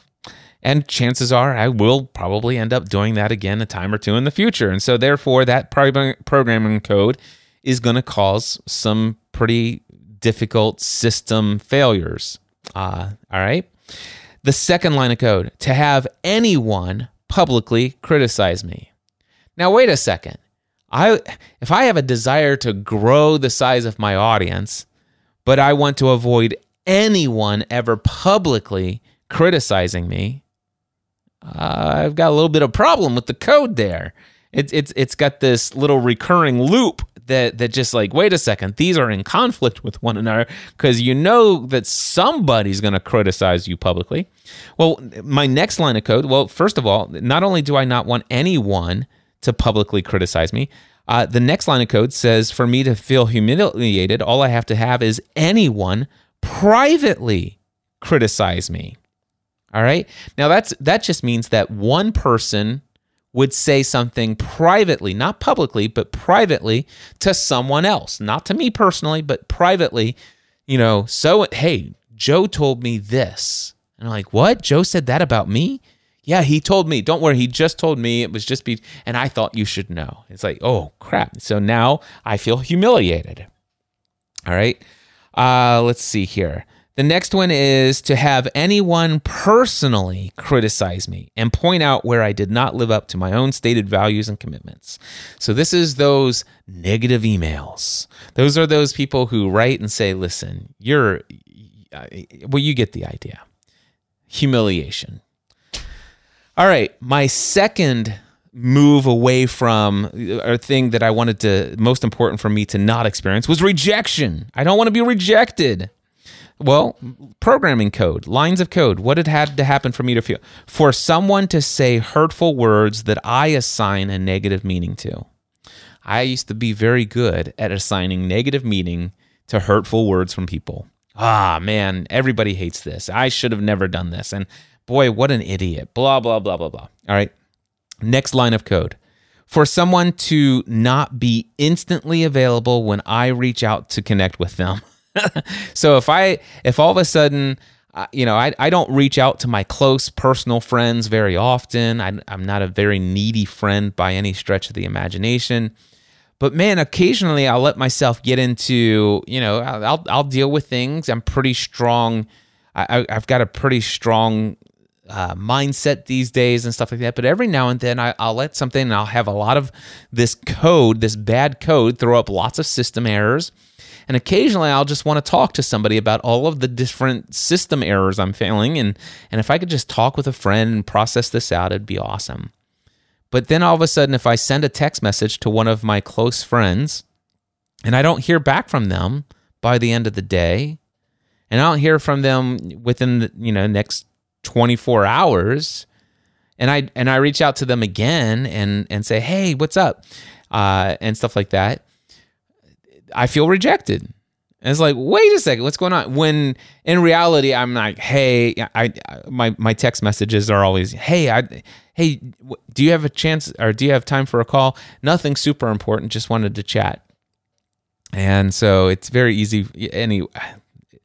And chances are I will probably end up doing that again a time or two in the future. And so, therefore, that programming code is going to cause some pretty difficult system failures. Uh, all right. The second line of code to have anyone publicly criticize me. Now, wait a second. I, if I have a desire to grow the size of my audience, but I want to avoid anyone ever publicly criticizing me, uh, I've got a little bit of problem with the code there. It's it's it's got this little recurring loop that that just like wait a second these are in conflict with one another because you know that somebody's going to criticize you publicly well my next line of code well first of all not only do i not want anyone to publicly criticize me uh, the next line of code says for me to feel humiliated all i have to have is anyone privately criticize me all right now that's that just means that one person would say something privately, not publicly, but privately to someone else, not to me personally, but privately, you know, so, hey, Joe told me this. And I'm like, what? Joe said that about me? Yeah, he told me. Don't worry, he just told me. It was just be, and I thought you should know. It's like, oh crap. So now I feel humiliated. All right. Uh, let's see here. The next one is to have anyone personally criticize me and point out where I did not live up to my own stated values and commitments. So, this is those negative emails. Those are those people who write and say, listen, you're, well, you get the idea. Humiliation. All right. My second move away from a thing that I wanted to, most important for me to not experience was rejection. I don't want to be rejected. Well, programming code, lines of code, what had had to happen for me to feel for someone to say hurtful words that I assign a negative meaning to. I used to be very good at assigning negative meaning to hurtful words from people. Ah, man, everybody hates this. I should have never done this. And boy, what an idiot. Blah, blah, blah, blah, blah. All right. Next line of code. For someone to not be instantly available when I reach out to connect with them. so if I if all of a sudden uh, you know I, I don't reach out to my close personal friends very often I, i'm not a very needy friend by any stretch of the imagination but man occasionally i'll let myself get into you know i'll, I'll deal with things i'm pretty strong I, i've got a pretty strong uh, mindset these days and stuff like that. But every now and then I, will let something and I'll have a lot of this code, this bad code, throw up lots of system errors. And occasionally I'll just want to talk to somebody about all of the different system errors I'm failing. And, and if I could just talk with a friend and process this out, it'd be awesome. But then all of a sudden, if I send a text message to one of my close friends and I don't hear back from them by the end of the day, and I don't hear from them within the you know next 24 hours, and I and I reach out to them again and and say, hey, what's up, uh, and stuff like that I feel rejected. And it's like, wait a second, what's going on? When in reality, I'm like, hey, I, my my text messages are always, hey, I, hey, do you have a chance or do you have time for a call? Nothing super important, just wanted to chat. And so it's very easy. Any,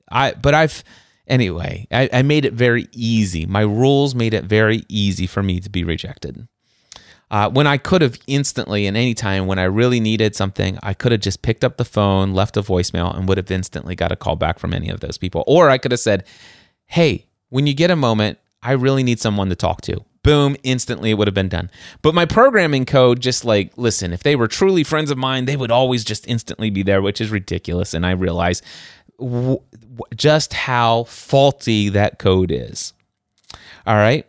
I but I've anyway, I, I made it very easy. My rules made it very easy for me to be rejected. Uh, when I could have instantly, and any time when I really needed something, I could have just picked up the phone, left a voicemail, and would have instantly got a call back from any of those people. Or I could have said, Hey, when you get a moment, I really need someone to talk to. Boom, instantly it would have been done. But my programming code just like, listen, if they were truly friends of mine, they would always just instantly be there, which is ridiculous. And I realize w- just how faulty that code is. All right.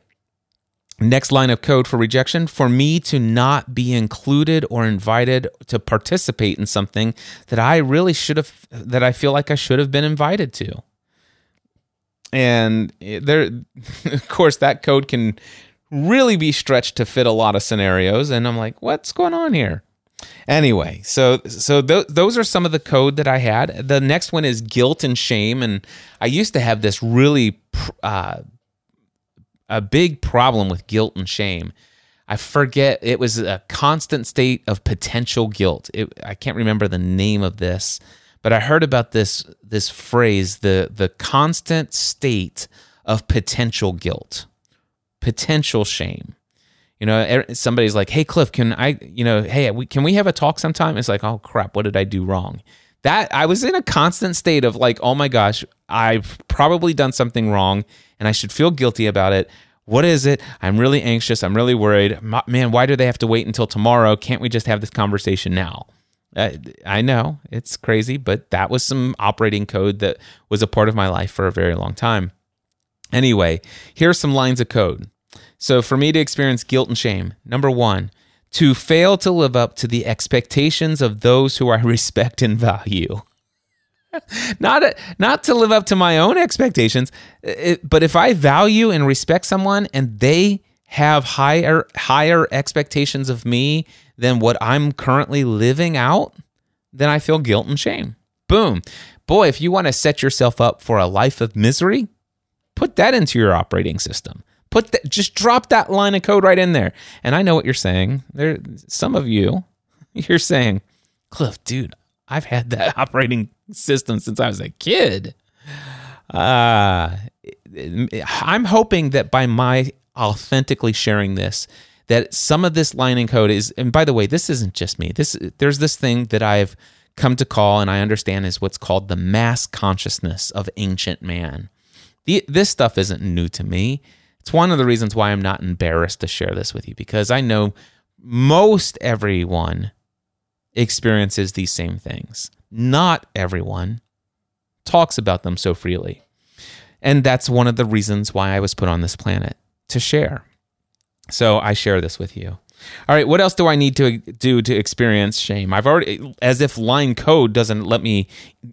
Next line of code for rejection for me to not be included or invited to participate in something that I really should have, that I feel like I should have been invited to. And eh, there, of course, that code can really be stretched to fit a lot of scenarios. And I'm like, what's going on here? Anyway, so so th- those are some of the code that I had. The next one is guilt and shame, and I used to have this really uh, a big problem with guilt and shame. I forget it was a constant state of potential guilt. It, I can't remember the name of this, but I heard about this this phrase the the constant state of potential guilt, potential shame. You know, er, somebody's like, "Hey, Cliff, can I? You know, hey, can we have a talk sometime?" It's like, "Oh crap, what did I do wrong?" That I was in a constant state of like, "Oh my gosh, I've probably done something wrong." and I should feel guilty about it. What is it? I'm really anxious. I'm really worried. Man, why do they have to wait until tomorrow? Can't we just have this conversation now? Uh, I know it's crazy, but that was some operating code that was a part of my life for a very long time. Anyway, here are some lines of code. So, for me to experience guilt and shame, number one, to fail to live up to the expectations of those who I respect and value. not not to live up to my own expectations, it, but if I value and respect someone and they have higher higher expectations of me than what I'm currently living out, then I feel guilt and shame. Boom. Boy, if you want to set yourself up for a life of misery, put that into your operating system. Put that just drop that line of code right in there. And I know what you're saying. There some of you you're saying, "Cliff, dude, I've had that operating system since I was a kid. Uh, I'm hoping that by my authentically sharing this, that some of this line in code is, and by the way, this isn't just me. This there's this thing that I've come to call and I understand is what's called the mass consciousness of ancient man. The, this stuff isn't new to me. It's one of the reasons why I'm not embarrassed to share this with you because I know most everyone experiences these same things. Not everyone talks about them so freely. And that's one of the reasons why I was put on this planet to share. So I share this with you. All right, what else do I need to do to experience shame? I've already, as if line code doesn't let me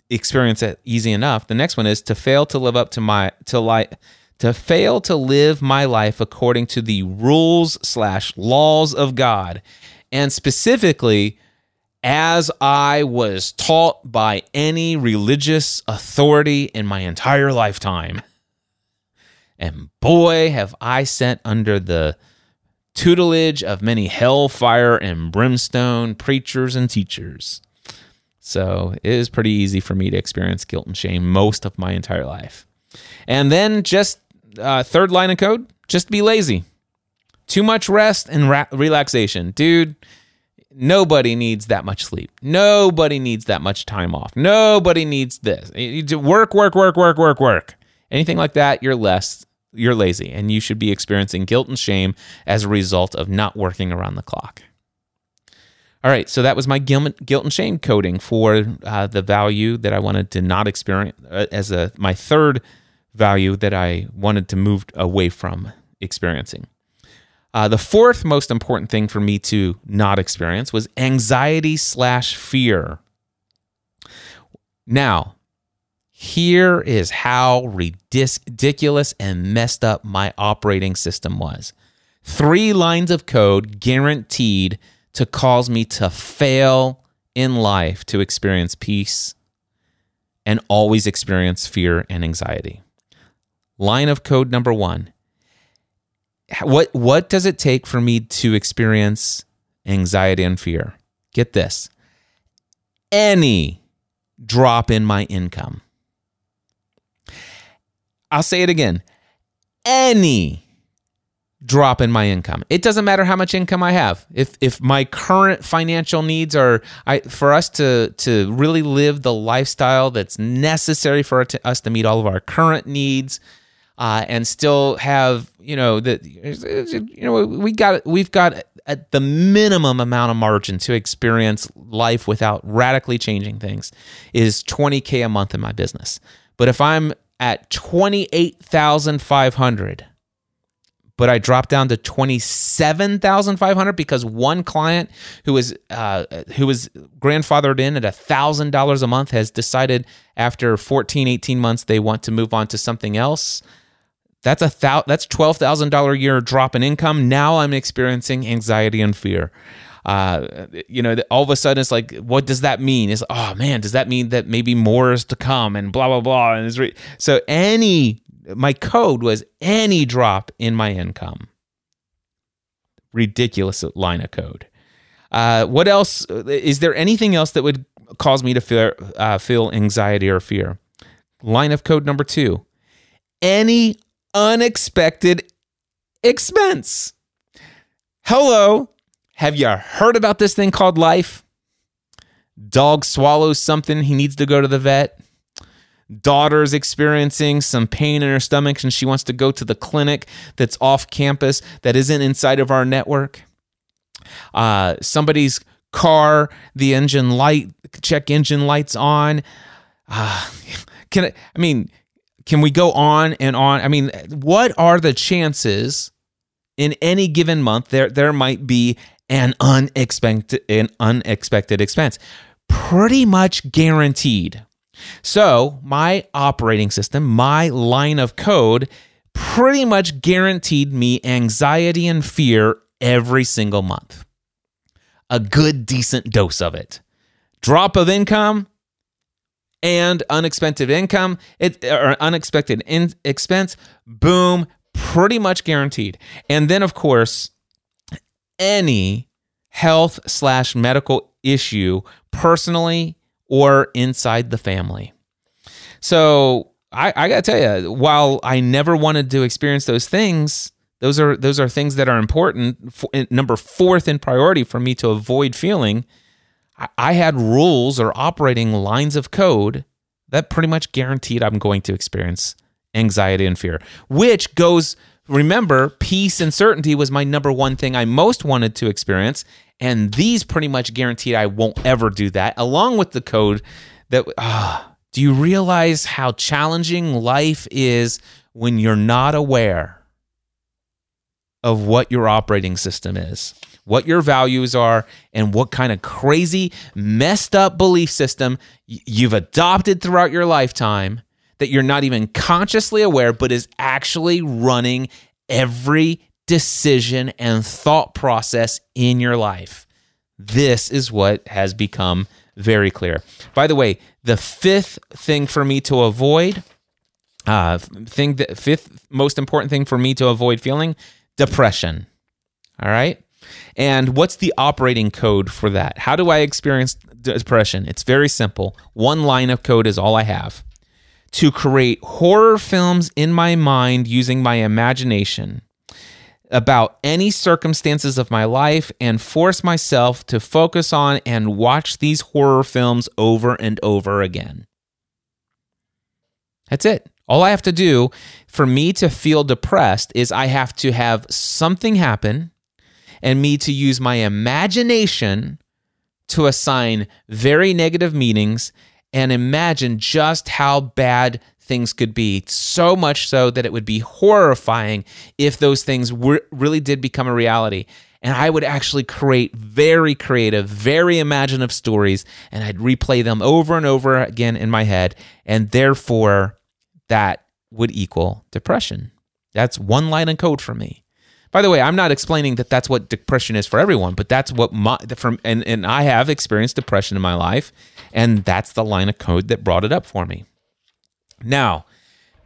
experience it easy enough. The next one is to fail to live up to my to like to fail to live my life according to the rules slash laws of God, and specifically as I was taught by any religious authority in my entire lifetime. And boy, have I sat under the tutelage of many hellfire and brimstone preachers and teachers. So it is pretty easy for me to experience guilt and shame most of my entire life. And then just uh, third line of code just be lazy. Too much rest and ra- relaxation. Dude, nobody needs that much sleep. Nobody needs that much time off. Nobody needs this. Work, work, work, work, work, work. Anything like that, you're less, you're lazy, and you should be experiencing guilt and shame as a result of not working around the clock. All right, so that was my guilt, and shame coding for uh, the value that I wanted to not experience uh, as a my third value that I wanted to move away from experiencing. Uh, the fourth most important thing for me to not experience was anxiety slash fear. Now, here is how ridiculous and messed up my operating system was. Three lines of code guaranteed to cause me to fail in life to experience peace and always experience fear and anxiety. Line of code number one what what does it take for me to experience anxiety and fear? Get this. Any drop in my income. I'll say it again. Any drop in my income. It doesn't matter how much income I have. If if my current financial needs are I for us to to really live the lifestyle that's necessary for us to meet all of our current needs, uh, and still have you know that you know we got we've got at the minimum amount of margin to experience life without radically changing things is 20k a month in my business. But if I'm at 28,500 but I dropped down to 27,500 because one client who was uh, who was grandfathered in at $1,000 a month has decided after 14 18 months they want to move on to something else that's a thou- that's twelve thousand dollar a year drop in income. Now I'm experiencing anxiety and fear. Uh, you know, all of a sudden it's like, what does that mean? Is oh man, does that mean that maybe more is to come and blah blah blah? And it's re- so any my code was any drop in my income. Ridiculous line of code. Uh, what else? Is there anything else that would cause me to feel uh, feel anxiety or fear? Line of code number two: any unexpected expense. Hello, have you heard about this thing called life? Dog swallows something, he needs to go to the vet. Daughter's experiencing some pain in her stomach and she wants to go to the clinic that's off campus that isn't inside of our network. Uh, somebody's car, the engine light, check engine lights on. Uh, can I, I mean, can we go on and on? I mean, what are the chances in any given month there there might be an unexpected an unexpected expense? Pretty much guaranteed. So, my operating system, my line of code pretty much guaranteed me anxiety and fear every single month. A good decent dose of it. Drop of income, and unexpected income it, or unexpected in, expense boom pretty much guaranteed. And then of course any health slash medical issue personally or inside the family. So I, I gotta tell you while i never wanted to experience those things those are those are things that are important for, number fourth in priority for me to avoid feeling I, had rules or operating lines of code that pretty much guaranteed I'm going to experience anxiety and fear, which goes, remember, peace and certainty was my number one thing I most wanted to experience. And these pretty much guaranteed I won't ever do that, along with the code that, ah, do you realize how challenging life is when you're not aware of what your operating system is? What your values are, and what kind of crazy, messed up belief system you've adopted throughout your lifetime that you're not even consciously aware, but is actually running every decision and thought process in your life. This is what has become very clear. By the way, the fifth thing for me to avoid, uh, thing that fifth most important thing for me to avoid feeling depression. All right. And what's the operating code for that? How do I experience depression? It's very simple. One line of code is all I have. To create horror films in my mind using my imagination about any circumstances of my life and force myself to focus on and watch these horror films over and over again. That's it. All I have to do for me to feel depressed is I have to have something happen and me to use my imagination to assign very negative meanings and imagine just how bad things could be. So much so that it would be horrifying if those things were, really did become a reality. And I would actually create very creative, very imaginative stories, and I'd replay them over and over again in my head. And therefore, that would equal depression. That's one line of code for me. By the way, I'm not explaining that that's what depression is for everyone, but that's what my from and and I have experienced depression in my life, and that's the line of code that brought it up for me. Now,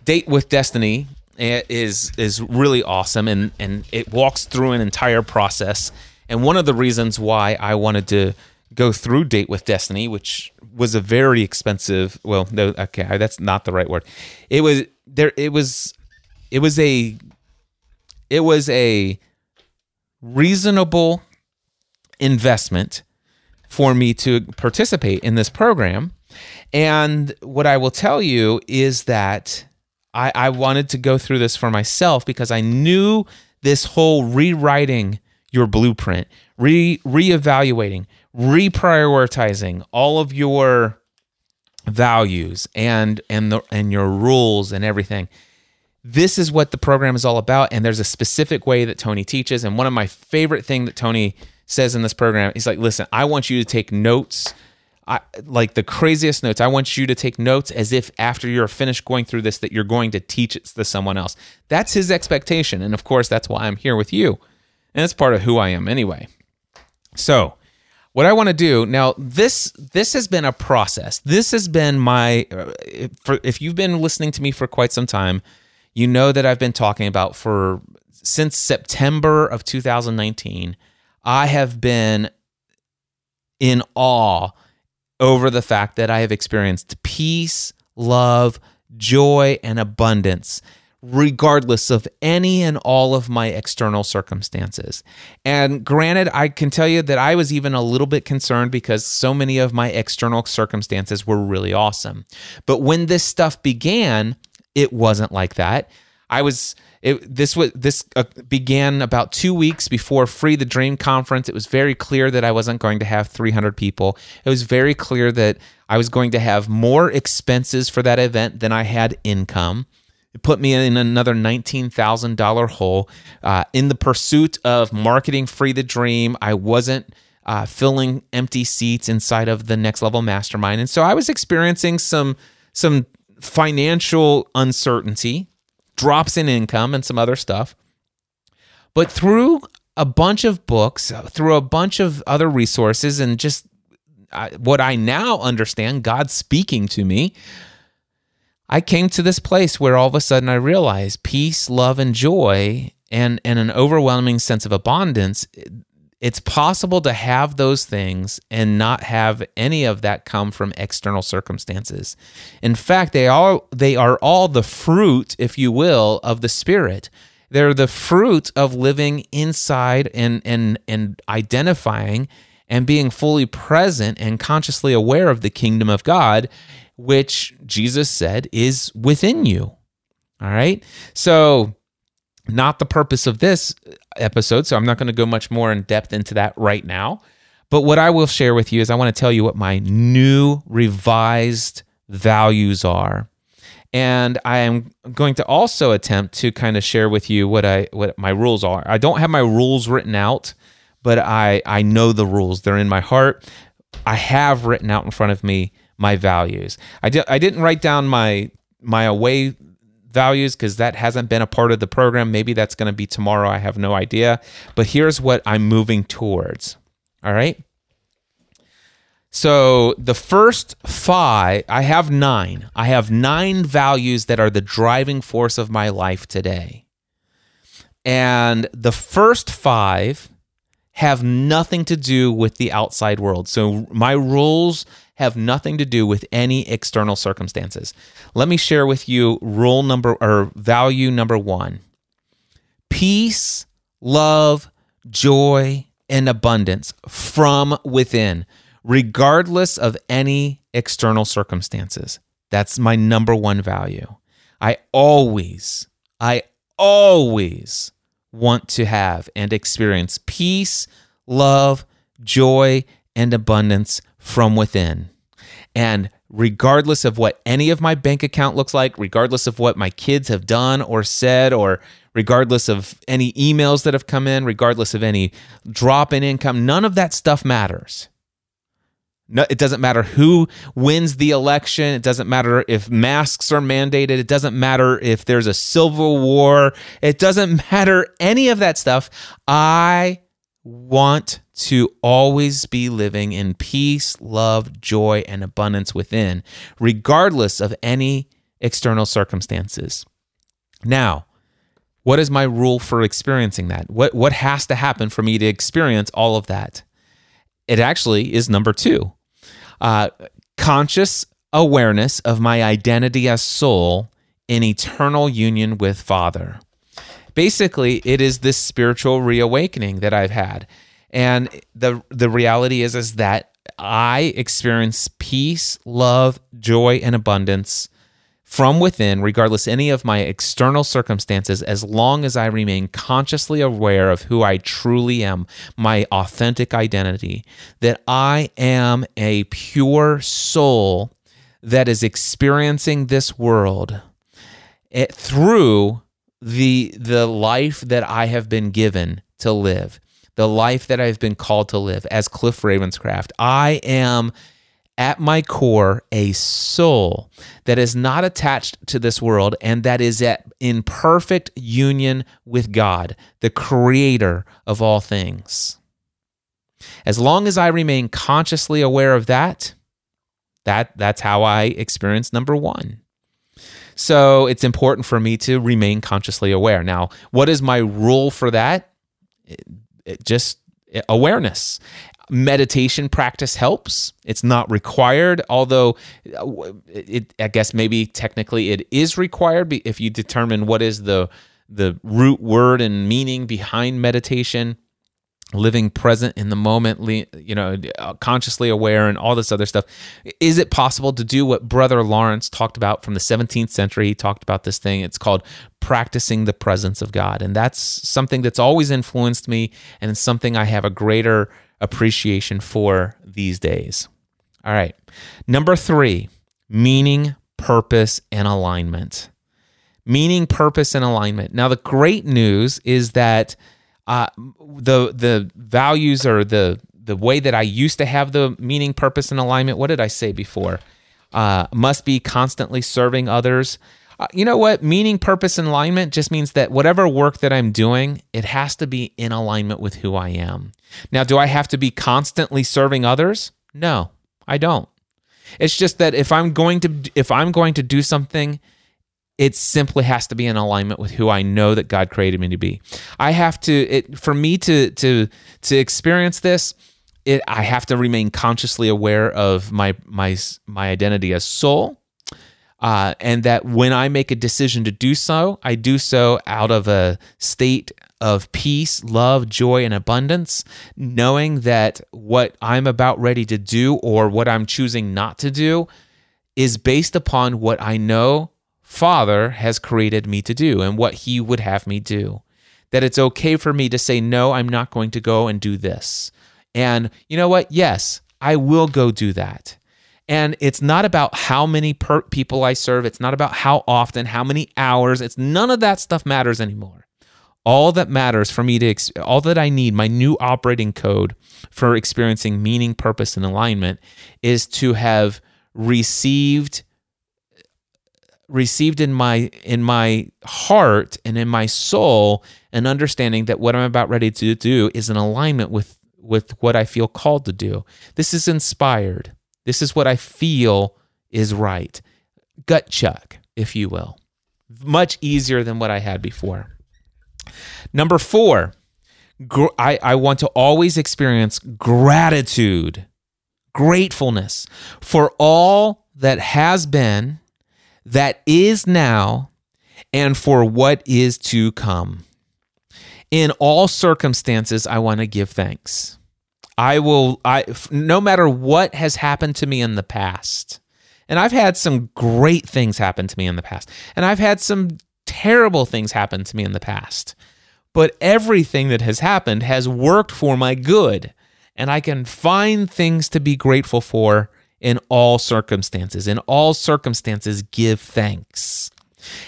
date with destiny eh, is is really awesome, and and it walks through an entire process. And one of the reasons why I wanted to go through date with destiny, which was a very expensive. Well, no, okay, that's not the right word. It was there. It was it was a it was a reasonable investment for me to participate in this program. And what I will tell you is that I, I wanted to go through this for myself because I knew this whole rewriting your blueprint, re reevaluating, reprioritizing all of your values and and the and your rules and everything this is what the program is all about and there's a specific way that tony teaches and one of my favorite thing that tony says in this program he's like listen i want you to take notes. I, like the craziest notes. I want you to take notes as if after you're finished going through this that you're going to teach it to someone else. That's his expectation and of course that's why i'm here with you. And it's part of who i am anyway. So what I want to do now this this has been a process. This has been my uh, for if you've been listening to me for quite some time, you know that I've been talking about for since September of 2019. I have been in awe over the fact that I have experienced peace, love, joy, and abundance regardless of any and all of my external circumstances. And granted, I can tell you that I was even a little bit concerned because so many of my external circumstances were really awesome. But when this stuff began, it wasn't like that. I was it, this was this uh, began about two weeks before Free the Dream conference. It was very clear that I wasn't going to have 300 people. It was very clear that I was going to have more expenses for that event than I had income. It put me in another $19,000 hole. Uh, in the pursuit of marketing Free the Dream, I wasn't uh, filling empty seats inside of the next level mastermind. And so I was experiencing some some financial uncertainty, drops in income, and some other stuff. But through a bunch of books, through a bunch of other resources, and just uh, what I now understand, God speaking to me, I came to this place where all of a sudden I realized peace, love, and joy, and, and an overwhelming sense of abundance it's possible to have those things and not have any of that come from external circumstances. In fact, they are they are all the fruit, if you will, of the spirit. They're the fruit of living inside and and and identifying and being fully present and consciously aware of the kingdom of God, which Jesus said is within you. All right. So, not the purpose of this episode. So, I'm not going to go much more in depth into that right now. But what I will share with you is I want to tell you what my new revised values are. And I am going to also attempt to kind of share with you what I what my rules are. I don't have my rules written out, but I I know the rules. They're in my heart. I have written out in front of me my values. I did I didn't write down my my away values because that hasn't been a part of the program. Maybe that's going to be tomorrow. I have no idea. But here's what I'm moving towards. All right. So the first five, I have nine. I have nine values that are the driving force of my life today. And the first five have nothing to do with the outside world. So my rules have nothing to do with any external circumstances. Let me share with you rule number or value number one peace, love, joy, and abundance from within regardless of any external circumstances. That's my number one value. I always, I always want to have and experience peace, love, joy, and abundance from within. And regardless of what any of my bank account looks like, regardless of what my kids have done or said, or regardless of any emails that have come in, regardless of any drop in income, none of that stuff matters. No, it doesn't matter who wins the election. It doesn't matter if masks are mandated. It doesn't matter if there's a civil war. It doesn't matter any of that stuff. I want to always be living in peace, love, joy, and abundance within, regardless of any external circumstances. Now, what is my rule for experiencing that? What what has to happen for me to experience all of that? It actually is number 2 uh, conscious awareness of my identity as soul in eternal union with Father. Basically, it is this spiritual reawakening that I've had. And the the reality is is that I experience peace, love, joy, and abundance from within, regardless any of my external circumstances, as long as I remain consciously aware of who I truly am, my authentic identity, that I am a pure soul that is experiencing this world it, through the the life that I have been given to live, the life that I've been called to live as Cliff Ravenscraft. I am at my core a soul that is not attached to this world and that is at in perfect union with God, the creator of all things. As long as I remain consciously aware of that, that that's how I experience number 1. So, it's important for me to remain consciously aware. Now, what is my rule for that? It, it just awareness meditation practice helps. It's not required, although uh, it, I guess maybe technically it is required if you determine what is the the root word and meaning behind meditation living present in the moment you know uh, consciously aware and all this other stuff is it possible to do what brother lawrence talked about from the 17th century he talked about this thing it's called practicing the presence of god and that's something that's always influenced me and it's something i have a greater appreciation for these days. All right. Number three, meaning, purpose, and alignment. Meaning, purpose, and alignment. Now, the great news is that uh, the the values or the the way that I used to have the meaning, purpose, and alignment. What did I say before? Uh, must be constantly serving others. Uh, you know what? Meaning, purpose, and alignment just means that whatever work that I'm doing, it has to be in alignment with who I am. Now, do I have to be constantly serving others? No, I don't. It's just that if I'm going to if I'm going to do something, it simply has to be in alignment with who I know that God created me to be. I have to it for me to to to experience this, it I have to remain consciously aware of my my my identity as soul uh, and that when I make a decision to do so, I do so out of a state of peace, love, joy, and abundance, knowing that what I'm about ready to do or what I'm choosing not to do is based upon what I know Father has created me to do and what He would have me do. That it's okay for me to say, no, I'm not going to go and do this. And you know what? Yes, I will go do that. And it's not about how many per- people I serve. It's not about how often, how many hours. It's none of that stuff matters anymore. All that matters for me to, ex- all that I need, my new operating code for experiencing meaning, purpose, and alignment is to have received received in my in my heart and in my soul an understanding that what I'm about ready to do is in alignment with with what I feel called to do. This is inspired. This is what I feel is right. Gut check, if you will. Much easier than what I had before. Number four, gr- I, I want to always experience gratitude, gratefulness for all that has been, that is now, and for what is to come. In all circumstances, I want to give thanks. I will I no matter what has happened to me in the past. And I've had some great things happen to me in the past. And I've had some terrible things happen to me in the past. But everything that has happened has worked for my good. And I can find things to be grateful for in all circumstances. In all circumstances, give thanks.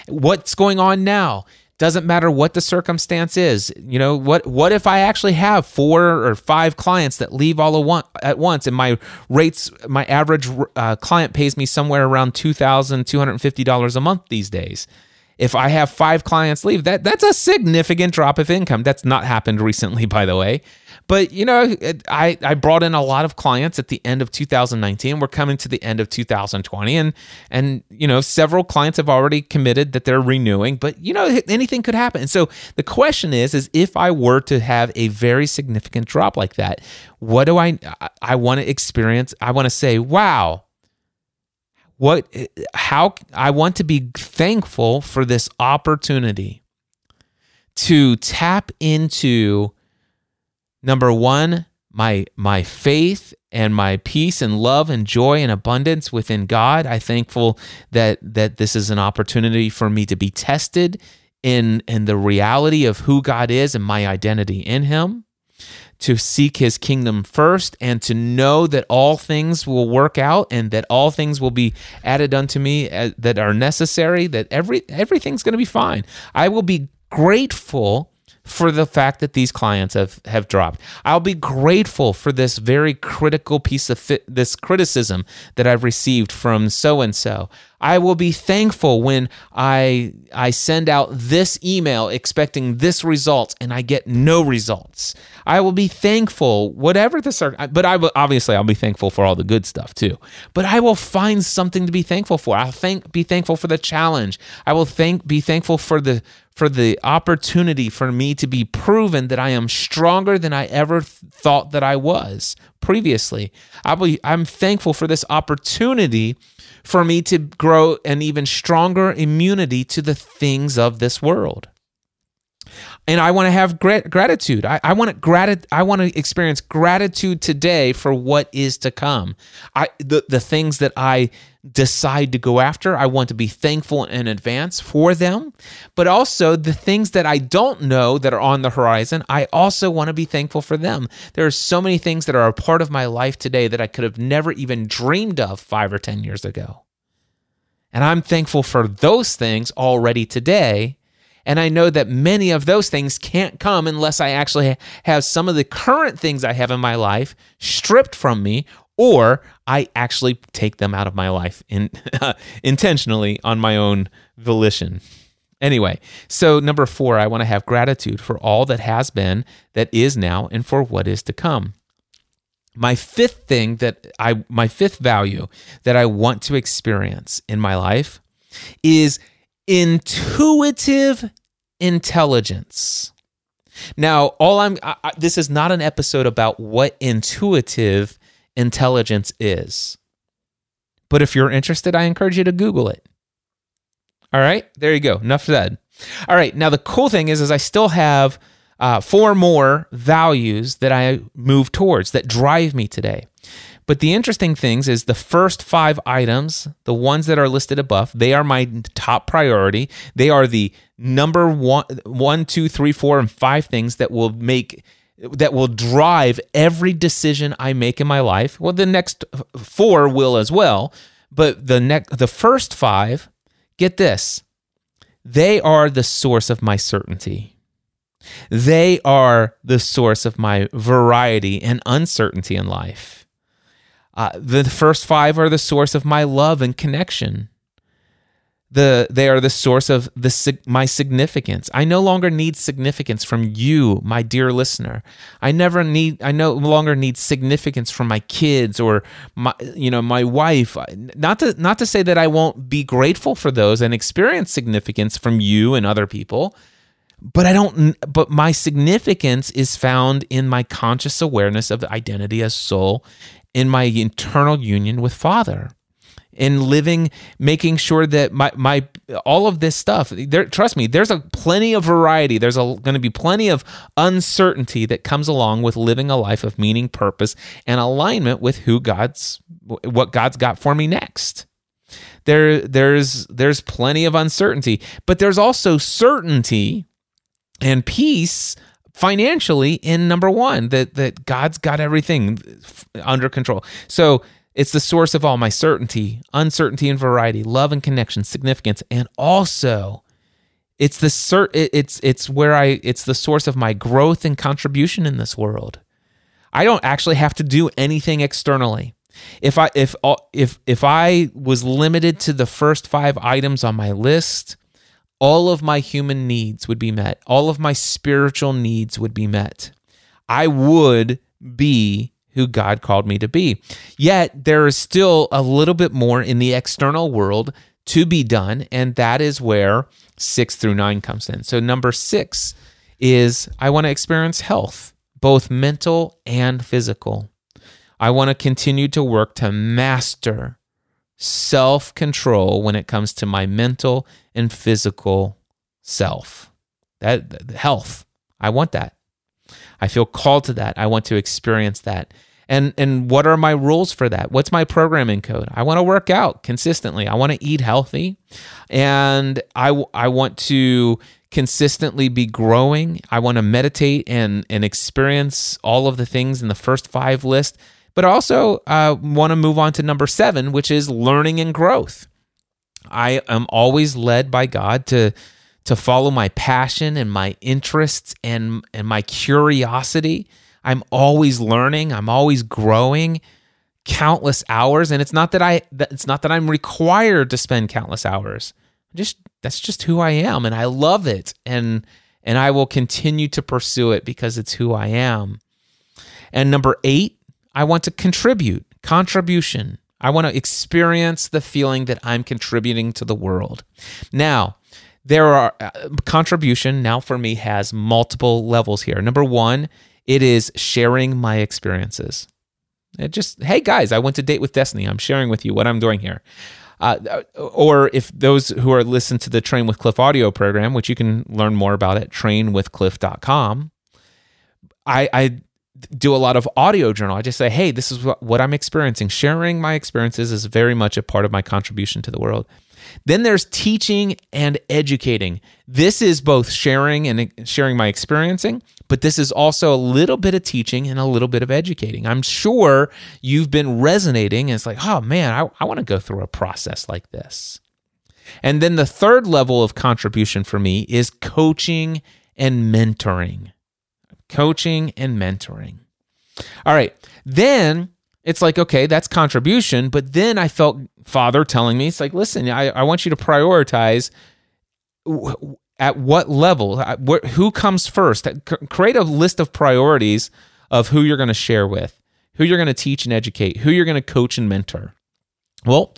What's going on now? doesn't matter what the circumstance is you know what what if i actually have four or five clients that leave all at once and my rates my average uh, client pays me somewhere around $2250 a month these days if i have five clients leave that that's a significant drop of income that's not happened recently by the way but you know, I I brought in a lot of clients at the end of 2019. We're coming to the end of 2020, and and you know, several clients have already committed that they're renewing. But you know, anything could happen. And so the question is, is if I were to have a very significant drop like that, what do I I want to experience? I want to say, wow, what eh, how I want to be thankful for this opportunity to tap into number one, my my faith and my peace and love and joy and abundance within God. I'm thankful that that this is an opportunity for me to be tested in in the reality of who God is and my identity in him. To seek his kingdom first and to know that all things will work out and that all things will be added unto me uh, that are necessary, that every everything's going to be fine. I will be grateful for the fact that these clients have, have dropped. I'll be grateful for this very critical piece of fi- this criticism that I've received from so and so. I will be thankful when I I send out this email expecting this result and I get no results. I will be thankful whatever the circ- but I will obviously I'll be thankful for all the good stuff too. But I will find something to be thankful for. I'll thank be thankful for the challenge. I will thank be thankful for the for the opportunity for me to be proven that I am stronger than I ever th- thought that I was previously. I will, I'm thankful for this opportunity for me to grow an even stronger immunity to the things of this world. And I want to have grat- gratitude. I, I want to grat- I want to experience gratitude today for what is to come. I the, the things that I decide to go after, I want to be thankful in advance for them. But also the things that I don't know that are on the horizon, I also want to be thankful for them. There are so many things that are a part of my life today that I could have never even dreamed of five or 10 years ago. And I'm thankful for those things already today. And I know that many of those things can't come unless I actually have some of the current things I have in my life stripped from me or I actually take them out of my life in, intentionally on my own volition. Anyway, so number four, I want to have gratitude for all that has been, that is now, and for what is to come. My fifth thing that I, my fifth value that I want to experience in my life is intuitive intelligence. Now, all I'm, I, this is not an episode about what intuitive intelligence is. But if you're interested, I encourage you to Google it. All right, there you go. Enough said. All right, now the cool thing is, is I still have uh, four more values that I move towards that drive me today. But the interesting things is the first five items, the ones that are listed above, they are my top priority. They are the number one, one, two, three, four, and five things that will make that will drive every decision I make in my life. Well, the next four will as well, but the next the first five, get this. They are the source of my certainty. They are the source of my variety and uncertainty in life. Uh, the first five are the source of my love and connection. The, they are the source of the, my significance. I no longer need significance from you, my dear listener. I never need. I no longer need significance from my kids or my, you know, my wife. Not to not to say that I won't be grateful for those and experience significance from you and other people but I don't but my significance is found in my conscious awareness of the identity as soul in my internal union with Father in living making sure that my my all of this stuff there trust me there's a plenty of variety there's going to be plenty of uncertainty that comes along with living a life of meaning purpose and alignment with who God's what God's got for me next there there's there's plenty of uncertainty but there's also certainty and peace financially in number one that that God's got everything under control. So it's the source of all my certainty, uncertainty and variety, love and connection, significance, and also it's the cert it's it's where I it's the source of my growth and contribution in this world. I don't actually have to do anything externally. If I if if if I was limited to the first 5 items on my list, all of my human needs would be met, all of my spiritual needs would be met. I would be who God called me to be. Yet there is still a little bit more in the external world to be done, and that is where six through nine comes in. So, number six is I want to experience health, both mental and physical. I want to continue to work to master self control when it comes to my mental and physical self. That health. I want that. I feel called to that. I want to experience that. And and what are my rules for that? What's my programming code? I want to work out consistently. I want to eat healthy and I I want to consistently be growing. I want to meditate and and experience all of the things in the first 5 list but also uh, want to move on to number seven, which is learning and growth. I am always led by God to to follow my passion and my interests and and my curiosity. I'm always learning. I'm always growing countless hours and it's not that I it's not that I'm required to spend countless hours. Just that's just who I am and I love it and and I will continue to pursue it because it's who I am. And number 8 I want to contribute, contribution. I want to experience the feeling that I'm contributing to the world. Now, there are uh, contribution now for me has multiple levels here. Number 1, it is sharing my experiences. It just, hey guys, I went to date with Destiny. I'm sharing with you what I'm doing here. Uh, or if those who are listening to the Train with Cliff audio program, which you can learn more about at trainwithcliff.com, I, I do a lot of audio journal. I just say, hey, this is what, I'm experiencing. Sharing my experiences is very much a part of my contribution to the world. Then there's teaching and educating. This is both sharing and sharing my experiencing, but this is also a little bit of teaching and a little bit of educating. I'm sure you've been resonating and it's like, oh man, I, I want to go through a process like this. And then the third level of contribution for me is coaching and mentoring coaching and mentoring. All right. Then it's like, okay, that's contribution. But then I felt Father telling me, it's like, listen, I, I want you to prioritize at what level, uh, who comes first. Create a list of priorities of who you're going to share with, who you're going to teach and educate, who you're going to coach and mentor. Well,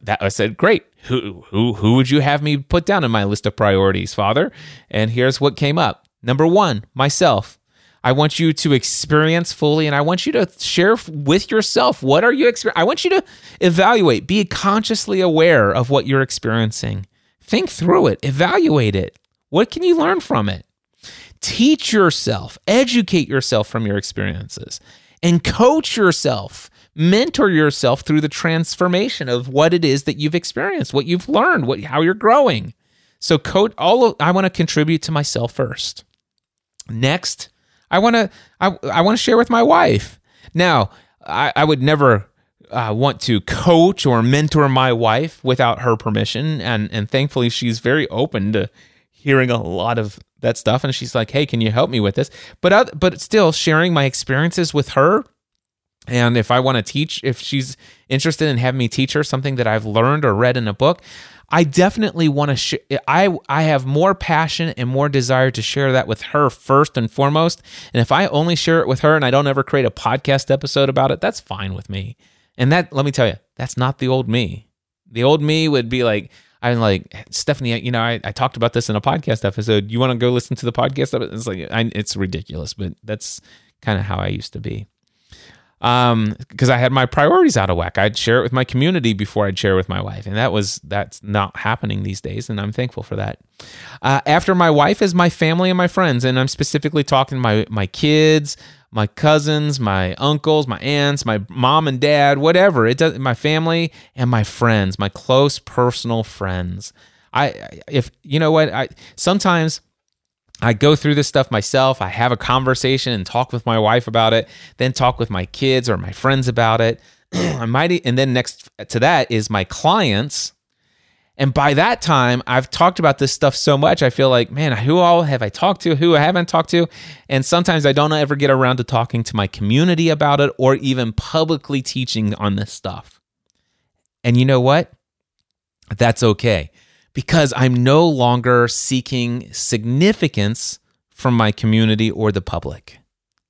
that I said, great. Who who who would you have me put down in my list of priorities, Father? And here's what came up. Number one, myself. I want you to experience fully and I want you to share with yourself what are you experiencing. I want you to evaluate, be consciously aware of what you're experiencing. Think through it, evaluate it. What can you learn from it? teach yourself, educate yourself from your experiences, and coach yourself, mentor yourself through the transformation of what it is that you've experienced, what you've learned, what how you're growing. So coach all of, I want to contribute to myself first. Next, I want to I, I want to share with my wife. Now, I, I would never uh, want to coach or mentor my wife without her permission, and and thankfully she's very open to hearing a lot of that stuff, and she's like, "Hey, can you help me with this?" But uh, but still sharing my experiences with her, and if I want to teach, if she's interested in having me teach her something that I've learned or read in a book, I definitely want to share. I I have more passion and more desire to share that with her first and foremost. And if I only share it with her and I don't ever create a podcast episode about it, that's fine with me. And that, let me tell you, that's not the old me. The old me would be like, I'm like Stephanie. You know, I, I talked about this in a podcast episode. You want to go listen to the podcast? It's like I, it's ridiculous, but that's kind of how I used to be um because i had my priorities out of whack. I'd share it with my community before i'd share it with my wife. And that was that's not happening these days and i'm thankful for that. Uh, after my wife is my family and my friends and i'm specifically talking my my kids my cousins my uncles my aunts my mom and dad whatever. It does my family and my friends my close personal friends. I if you know what? I sometimes I go through this stuff myself. I have a conversation and talk with my wife about it, then talk with my kids or my friends about it. I might, and then next to that is my clients. And by that time, I've talked about this stuff so much, I feel like, man, who all have I talked to, who I haven't talked to? And sometimes I don't ever get around to talking to my community about it or even publicly teaching on this stuff. And you know what? That's okay because I'm no longer seeking significance from my community or the public.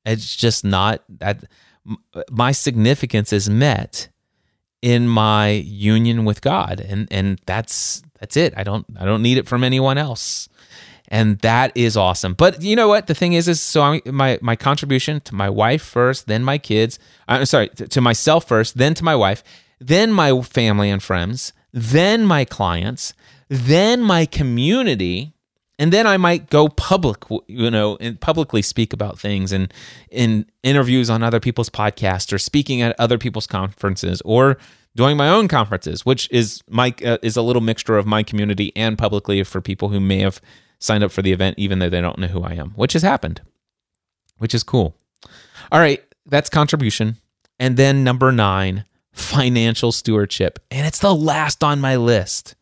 It's just not that my significance is met in my union with God and and that's that's it. I don't I don't need it from anyone else. And that is awesome. But you know what? The thing is, is so I'm, my my contribution to my wife first, then my kids. I'm sorry, to, to myself first, then to my wife, then my family and friends, then my clients, then my community and then I might go public, you know, and publicly speak about things and in interviews on other people's podcasts or speaking at other people's conferences or doing my own conferences, which is my uh, is a little mixture of my community and publicly for people who may have signed up for the event even though they don't know who I am, which has happened, which is cool. All right, that's contribution. And then number 9, financial stewardship. And it's the last on my list.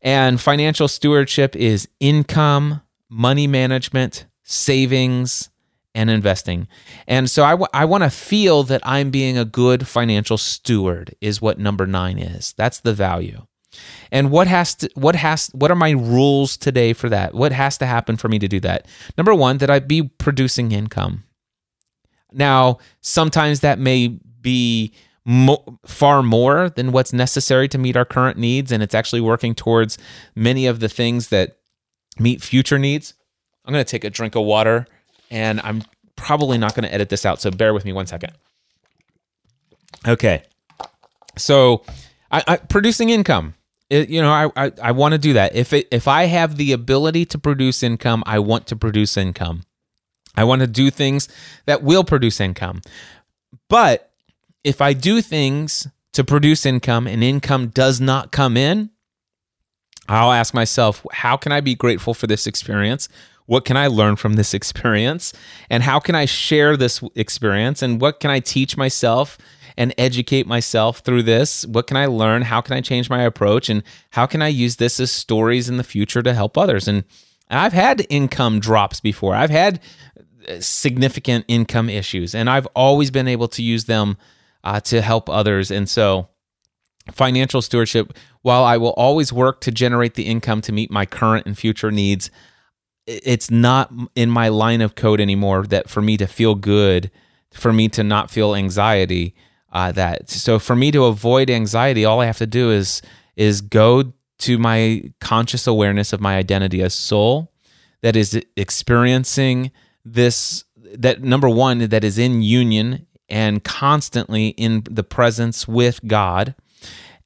And financial stewardship is income, money management, savings, and investing. And so I, w- I want to feel that I'm being a good financial steward is what number 9 is. That's the value. And what has to what has what are my rules today for that? What has to happen for me to do that? Number 1 that I be producing income. Now, sometimes that may be mo- far more than what's necessary to meet our current needs. And it's actually working towards many of the things that meet future needs. I'm going to take a drink of water and I'm probably not going to edit this out. So bear with me one second. Okay. So I, I producing income. It, you know, I, I, I want to do that. If it, if I have the ability to produce income, I want to produce income. I want to do things that will produce income. But if I do things to produce income and income does not come in, I'll ask myself, how can I be grateful for this experience? What can I learn from this experience? And how can I share this experience? And what can I teach myself and educate myself through this? What can I learn? How can I change my approach? And how can I use this as stories in the future to help others? And I've had income drops before, I've had uh, significant income issues, and I've always been able to use them uh, to help others. And so, financial stewardship, while I will always work to generate the income to meet my current and future needs, it's not in my line of code anymore that for me to feel good, for me to not feel anxiety. Uh, that so for me to avoid anxiety, all I have to do is is go to my conscious awareness of my identity as soul that is experiencing this that number one that is in union and constantly in the presence with God,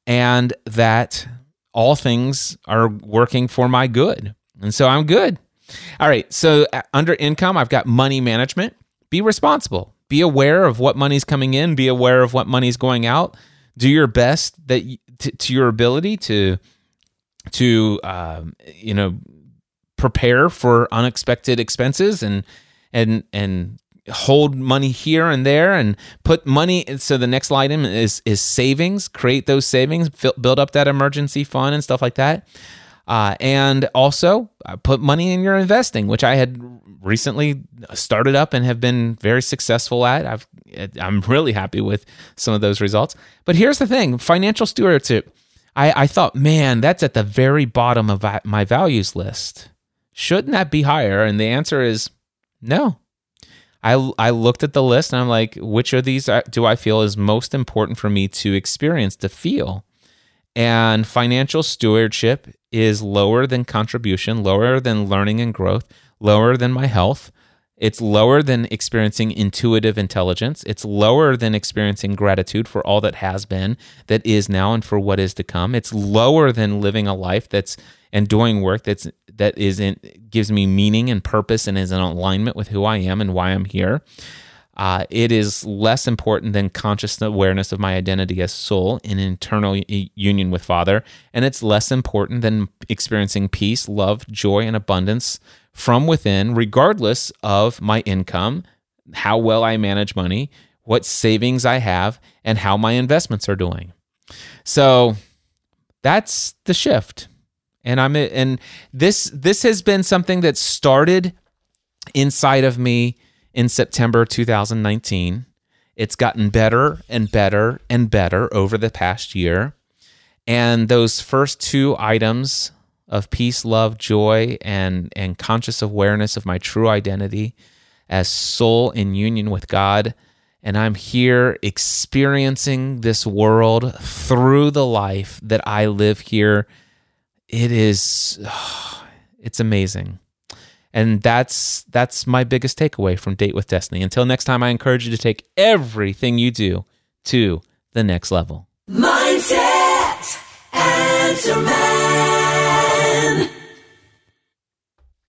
and that all things are working for my good. And so I'm good. All right. So uh, under income, I've got money management. Be responsible. Be aware of what money's coming in. Be aware of what money's going out. Do your best that to, to your ability to to um, you know prepare for unexpected expenses and and and hold money here and there and put money so the next item is is savings create those savings build up that emergency fund and stuff like that. Uh, and also uh, put money in your investing which i had recently started up and have been very successful at. I've i'm really happy with some of those results. But here's the thing financial stewardship. I, I thought man that's at the very bottom of my values list. Shouldn't that be higher? And the answer is no I, I looked at the list and I'm like, which of these do I feel is most important for me to experience, to feel? And financial stewardship is lower than contribution, lower than learning and growth, lower than my health. It's lower than experiencing intuitive intelligence. It's lower than experiencing gratitude for all that has been, that is now, and for what is to come. It's lower than living a life that's and doing work that's that is in, gives me meaning and purpose and is in alignment with who I am and why I'm here. Uh, it is less important than conscious awareness of my identity as soul in internal union with Father. And it's less important than experiencing peace, love, joy, and abundance from within, regardless of my income, how well I manage money, what savings I have, and how my investments are doing. So that's the shift and i'm and this this has been something that started inside of me in september 2019 it's gotten better and better and better over the past year. And those first two items of peace love joy and and conscious awareness of my true identity as soul in union with god. And I'm here experiencing this world through the life that I live here it is it's amazing. And that's that's my biggest takeaway from date with destiny. Until next time i encourage you to take everything you do to the next level. Mindset answer man